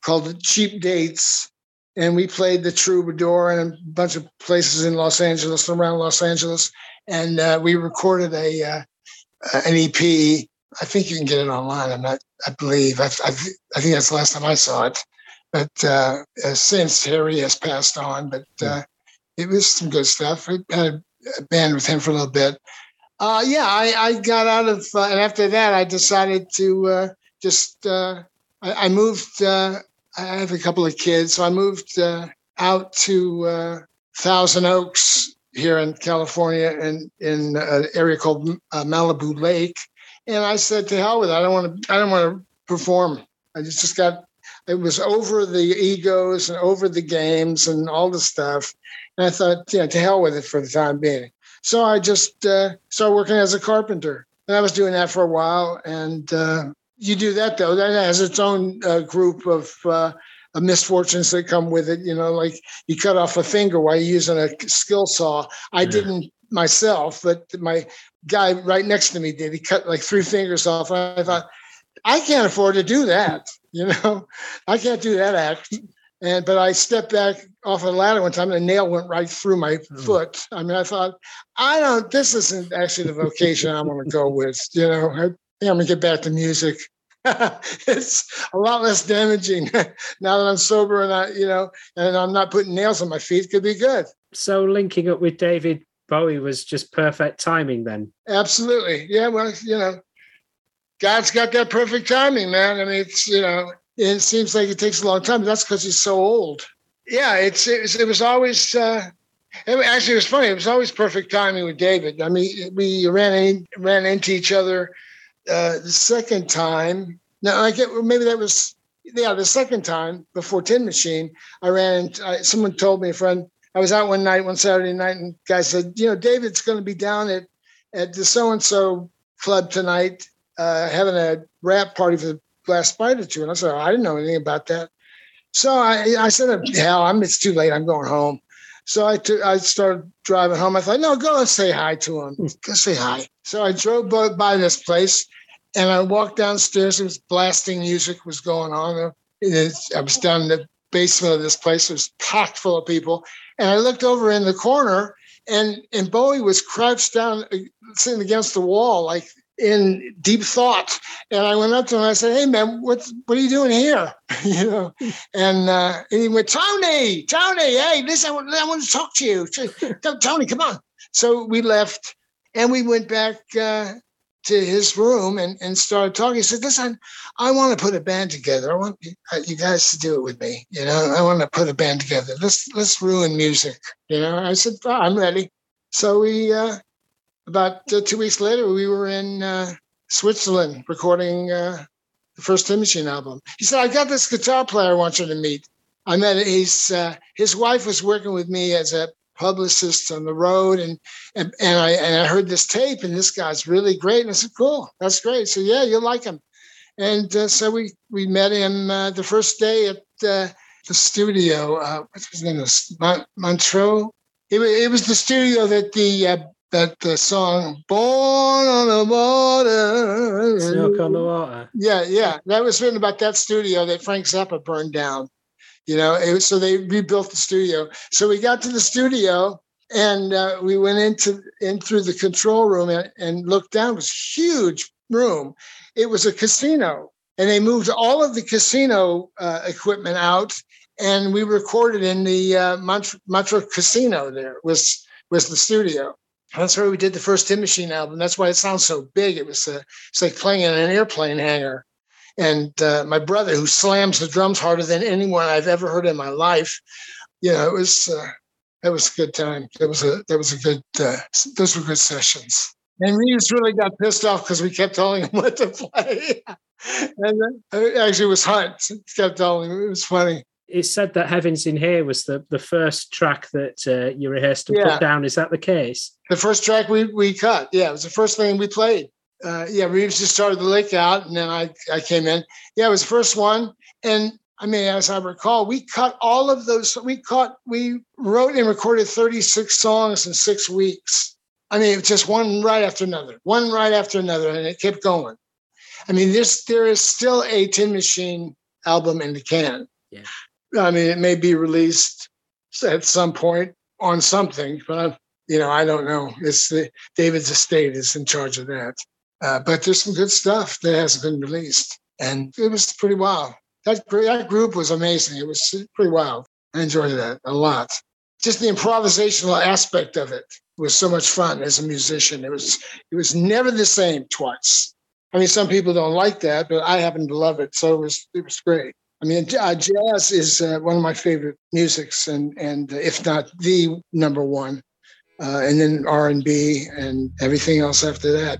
called it Cheap Dates. And we played the Troubadour and a bunch of places in Los Angeles, and around Los Angeles, and uh, we recorded a uh, an EP. I think you can get it online. I'm not. I believe. I, I, I think that's the last time I saw it but uh, uh, since Harry has passed on, but uh, it was some good stuff. I had a band with him for a little bit. Uh, yeah, I, I got out of, uh, and after that, I decided to uh, just. Uh, I, I moved. Uh, I have a couple of kids, so I moved uh, out to uh, Thousand Oaks here in California, and in an area called uh, Malibu Lake. And I said, "To hell with it! I don't want to. I don't want to perform. I just just got it was over the egos and over the games and all the stuff. And I thought, you know, to hell with it for the time being. So I just uh, started working as a carpenter. And I was doing that for a while. And uh, you do that, though, that has its own uh, group of, uh, misfortunes that come with it. You know, like you cut off a finger while you're using a skill saw. I Yeah. didn't myself, but my guy right next to me did. He cut like three fingers off. And I thought, I can't afford to do that. You know, I can't do that act. And but I stepped back off a ladder one time and a nail went right through my hmm. foot. I mean, I thought, I don't. This isn't actually the vocation I want to go with. You know, I think I'm going to get back to music. it's a lot less damaging now that I'm sober and I, you know, and I'm not putting nails on my feet. Could be good. So linking up with David Bowie was just perfect timing then. Absolutely. Yeah. Well, you know, God's got that perfect timing, man. I mean, it's, you know, it seems like it takes a long time, that's because he's so old. Yeah. It's, it was, it was always, uh, it, actually, it was funny. It was always perfect timing with David. I mean, we ran in, ran into each other uh, the second time. Now, I get maybe that was yeah the second time before Tin Machine. I ran. I, someone told me a friend. I was out one night, one Saturday night, and guy said, you know, David's going to be down at at the so and so club tonight, uh, having a wrap party for the last or two. And I said, I didn't know anything about that. So I, I said, hell, I'm, it's too late. I'm going home. So I I started driving home. I thought, no, go and say hi to him. Go say hi. So I drove by, by this place and I walked downstairs. It was blasting music was going on. It- I was down in the basement of this place. It was packed full of people. And I looked over in the corner and, and Bowie was crouched down, uh, sitting against the wall, like in deep thought. And I went up to him and I said, Hey man, what what are you doing here? you know, and, uh, and he went, Tony, Tony, hey, listen, I want, I want to talk to you. Tony, come on. So we left and we went back uh, to his room and, and started talking. He said, Listen, I want to put a band together. I want you, uh, guys to do it with me. You know, I want to put a band together. Let's let's ruin music. You know, I said, "Oh, I'm ready. So we uh, about uh, two weeks later, we were in uh, Switzerland recording uh, the first Tin Machine album. He said, "I got this guitar player I want you to meet." I met his uh, his wife was working with me as a publicist on the road, and and and I and I heard this tape, and this guy's really great. And I said, "Cool, that's great." So yeah, you'll like him. And uh, so we we met him uh, the first day at uh, the studio. Uh, what's his name? Was Mon- Montreux. It, it was the studio that the uh, that the song "Born on the Water." Smoke on the water. Yeah, yeah, that was written about that studio that Frank Zappa burned down. You know, it so they rebuilt the studio. So we got to the studio and uh, we went into in through the control room and, and looked down. It was a huge room. It was a casino, and they moved all of the casino uh, equipment out, and we recorded in the uh, Mont- Montreux Casino. There was was the studio. That's where we did the first Tin Machine album. That's why it sounds so big. It was uh, it's like playing in an airplane hangar. And uh, my brother, who slams the drums harder than anyone I've ever heard in my life, you know, it was uh, it was a good time. It was a that was a good. Uh, those were good sessions. And we just really got pissed off because we kept telling him what to play. and uh, actually, it was Hunt. He kept telling him. It was funny. It's said that Heavens in Here was the, the first track that uh, you rehearsed and Yeah. put down. Is that the case? The first track we we cut, yeah, it was the first thing we played. Uh, yeah, Reeves just started the lick out, and then I I came in. Yeah, it was the first one, and I mean, as I recall, we cut all of those. We cut, we wrote and recorded 36 songs in six weeks. I mean, it was just one right after another, one right after another, and it kept going. I mean, this there is still a Tin Machine album in the can. Yeah. I mean, it may be released at some point on something, but I, you know, I don't know. It's the David's estate is in charge of that. Uh, but there's some good stuff that hasn't been released, and it was pretty wild. That that group was amazing. It was pretty wild. I enjoyed that a lot. Just the improvisational aspect of it was so much fun as a musician. It was it was never the same twice. I mean, some people don't like that, but I happen to love it. So it was it was great. I mean, uh, jazz is uh, one of my favorite musics, and and uh, if not the number one, uh, and then R and B and everything else after that.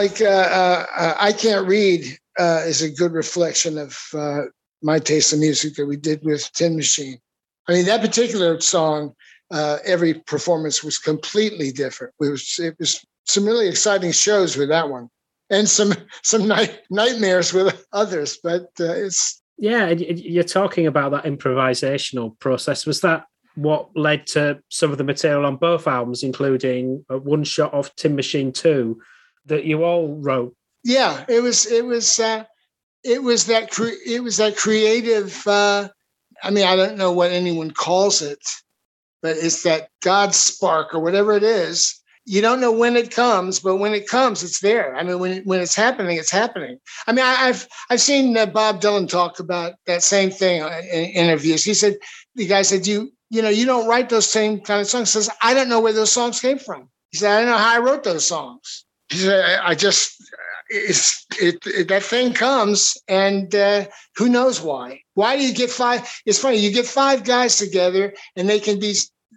Like uh, uh, uh, I can't read uh, is a good reflection of uh, my taste in music that we did with Tin Machine. I mean, that particular song, uh, every performance was completely different. It was it was some really exciting shows with that one, and some some night, nightmares with others. But it's Yeah, you're talking about that improvisational process. Was that what led to some of the material on both albums, including one shot of Tin Machine Two, that you all wrote? yeah, it was it was uh, it was that cre- it was that creative. Uh, I mean, I don't know what anyone calls it, but it's that God spark or whatever it is. You don't know when it comes, but when it comes, it's there. I mean, when when it's happening, it's happening. I mean, I, I've I've seen uh, Bob Dylan talk about that same thing uh, in interviews. He said the guy said you you know you don't write those same kind of songs. He says I don't know where those songs came from. He said I don't know how I wrote those songs. I, just it's it, it that thing comes and uh, who knows why? Why do you get five it's funny you get five guys together and they can be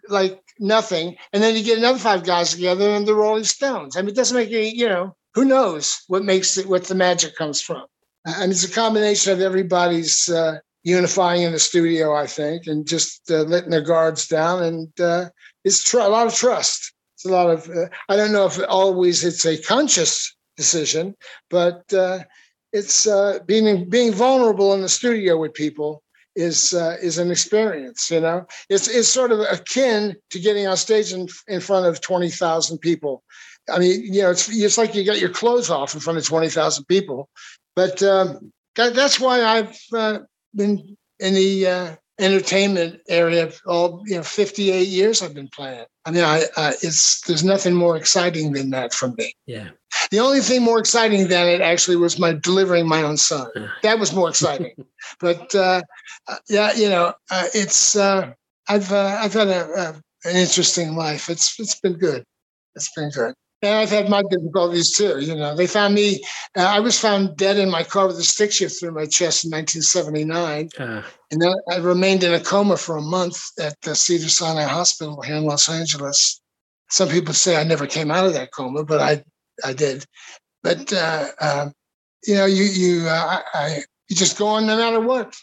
like nothing and then you get another five guys together and the rolling stones. I mean it doesn't make any you know who knows what makes it what the magic comes from. I mean it's a combination of everybody's uh, unifying in the studio i think and just uh, letting their guards down and uh, it's tr- a lot of trust it's a lot of uh, i don't know if always it's a conscious decision, but uh, it's uh, being being vulnerable in the studio with people is uh, is an experience. You know, it's it's sort of akin to getting on stage in, in front of twenty thousand people. I mean, you know, it's it's like you got your clothes off in front of twenty thousand people, but um, that, that's why I've uh, been in the uh, entertainment area all you know 58 years I've been playing. I mean, I uh, it's there's nothing more exciting than that for me. Yeah. The only thing more exciting than it actually was my delivering my own son. That was more exciting. but uh, uh, yeah, you know, uh, it's uh, I've uh, I've had a, a, an interesting life. It's it's been good. It's been good. And I've had my difficulties too. You know, they found me. Uh, I was found dead in my car with a stick shift through my chest in 1979, Uh, and then I remained in a coma for a month at the Cedars-Sinai Hospital here in Los Angeles. Some people say I never came out of that coma, but I I did. But uh, uh, you know, you you uh, I, I you just go on no matter what.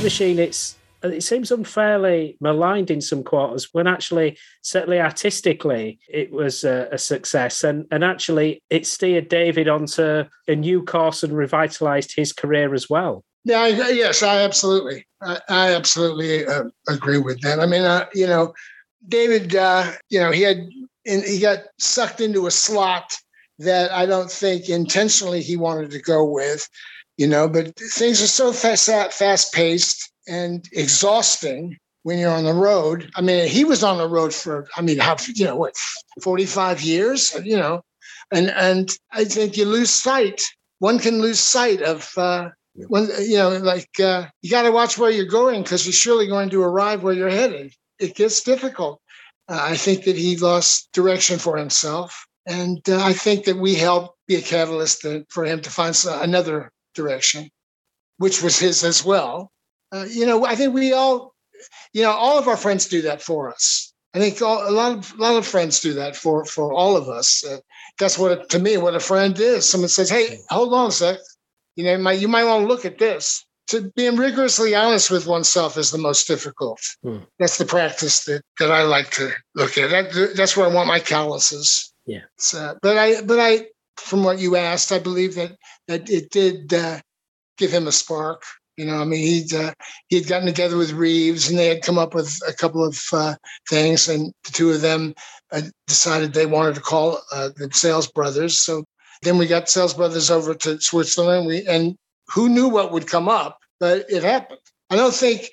Machine, it's it seems unfairly maligned in some quarters when actually, certainly artistically, it was a, a success. And, and actually, it steered David onto a new course and revitalized his career as well. Yeah, I, yes, I absolutely, I, I absolutely uh, agree with that. I mean, uh, you know, David, uh, you know, he had, he got sucked into a slot that I don't think intentionally he wanted to go with, you know. But things are so fast, fast paced and exhausting when you're on the road. I mean, he was on the road for, I mean, how you know what, 45 years, you know, and and I think you lose sight. One can lose sight of. Uh, when you know, like uh, you got to watch where you're going because you're surely going to arrive where you're headed. It gets difficult. Uh, I think that he lost direction for himself, and uh, I think that we helped be a catalyst to, for him to find another direction, which was his as well. Uh, you know, I think we all, you know, all of our friends do that for us. I think all, a lot of a lot of friends do that for for all of us. Uh, that's what to me what a friend is. Someone says, "Hey, hold on a sec," you know, you might, you might want to look at this. To being rigorously honest with oneself is the most difficult. Hmm. That's the practice that that I like to look at. That, that's where I want my calluses. Yeah. So, but I, but I, from what you asked, I believe that that it did uh, give him a spark. You know, I mean, he'd uh, he'd gotten together with Reeves, and they had come up with a couple of uh, things, and the two of them uh, decided they wanted to call uh, the Sales Brothers. So then we got Sales Brothers over to Switzerland. We and who knew what would come up, but it happened. I don't think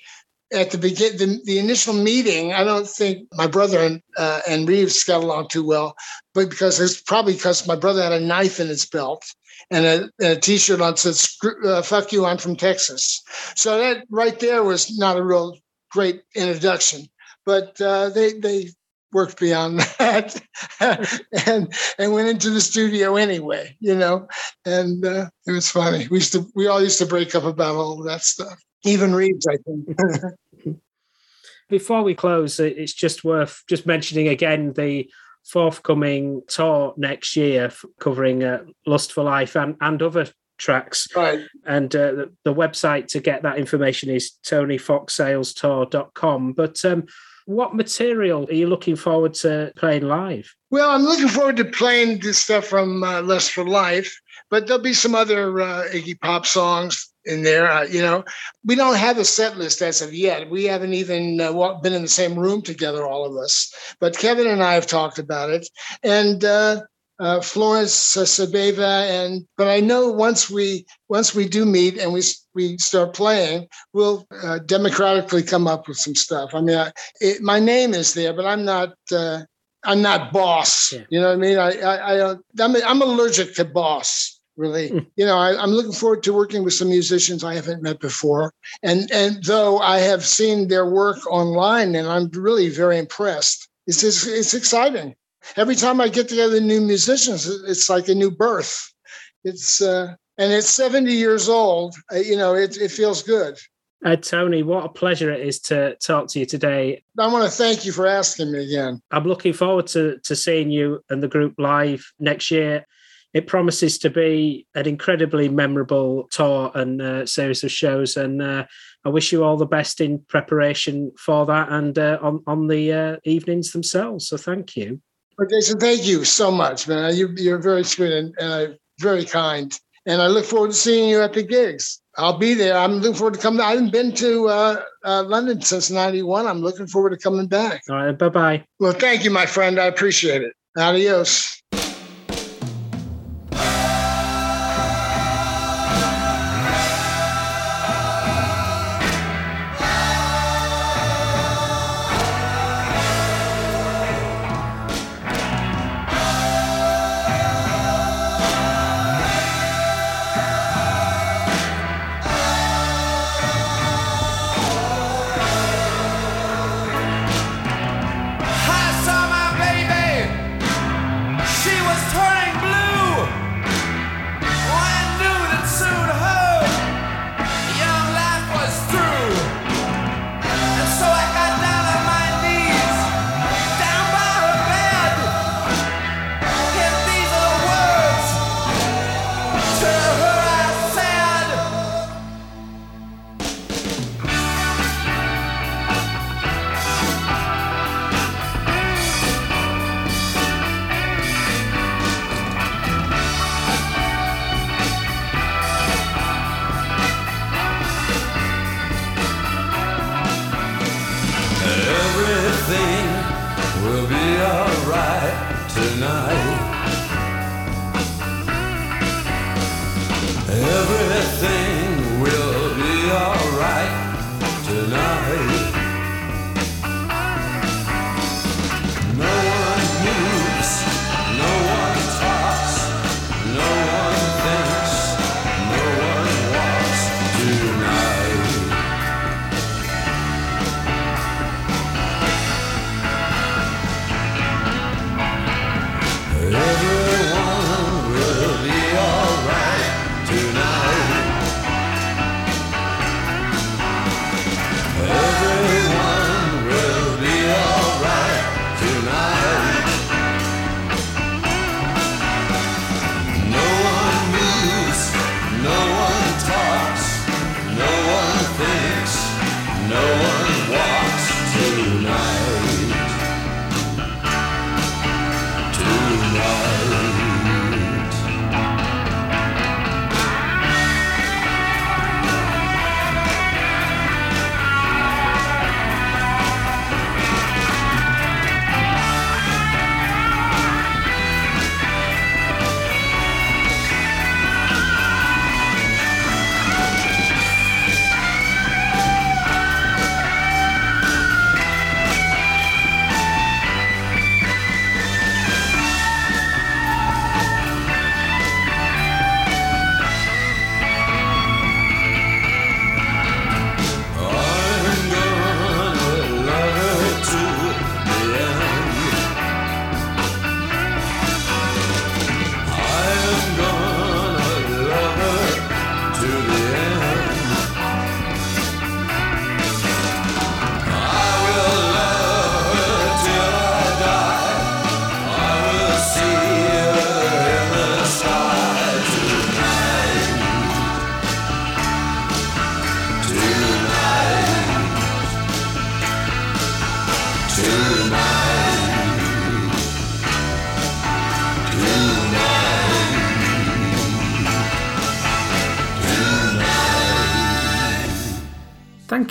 at the begin the, the initial meeting, I don't think my brother and uh, and Reeves got along too well, but because it's probably because my brother had a knife in his belt and a, and a t-shirt on said "Screw- uh, "Fuck you, I'm from Texas." So that right there was not a real great introduction, but uh, they they worked beyond that and and went into the studio anyway, you know, and uh, it was funny. We used to we all used to break up about all of that stuff. Even Reeves, I think. Before we close, it's just worth just mentioning again the forthcoming tour next year covering uh, Lust for Life and, and other tracks. right. And uh, the, the website to get that information is tonyfoxsalestour.com. But um, what material are you looking forward to playing live? Well, I'm looking forward to playing this stuff from uh, Lust for Life, but there'll be some other uh, Iggy Pop songs in there. Uh, you know, we don't have a set list as of yet. We haven't even uh, been in the same room together, all of us. But Kevin and I have talked about it, and uh, uh, Florence uh, Sabeva, and but I know once we once we do meet and we we start playing, we'll uh, democratically come up with some stuff. I mean, I, it, my name is there, but I'm not. Uh, I'm not boss. Yeah. You know what I mean? I I, I don't. I'm, I'm allergic to boss. Really, Mm. you know, I, I'm looking forward to working with some musicians I haven't met before, and and though I have seen their work online, and I'm really very impressed. It's just, it's exciting. Every time I get together new musicians, it's like a new birth. It's uh, and it's 70 years old. Uh, you know, it it feels good. Uh, Tony, what a pleasure it is to talk to you today. I want to thank you for asking me again. I'm looking forward to, to seeing you and the group live next year. It promises to be an incredibly memorable tour and uh, series of shows, and uh, I wish you all the best in preparation for that and uh, on on the uh, evenings themselves. So, thank you. Jason, thank you so much, man. You, you're very sweet and, and uh, very kind. And I look forward to seeing you at the gigs. I'll be there. I'm looking forward to coming. I haven't been to uh, uh, London since '91. I'm looking forward to coming back. All right, bye bye. Well, thank you, my friend. I appreciate it. Adios.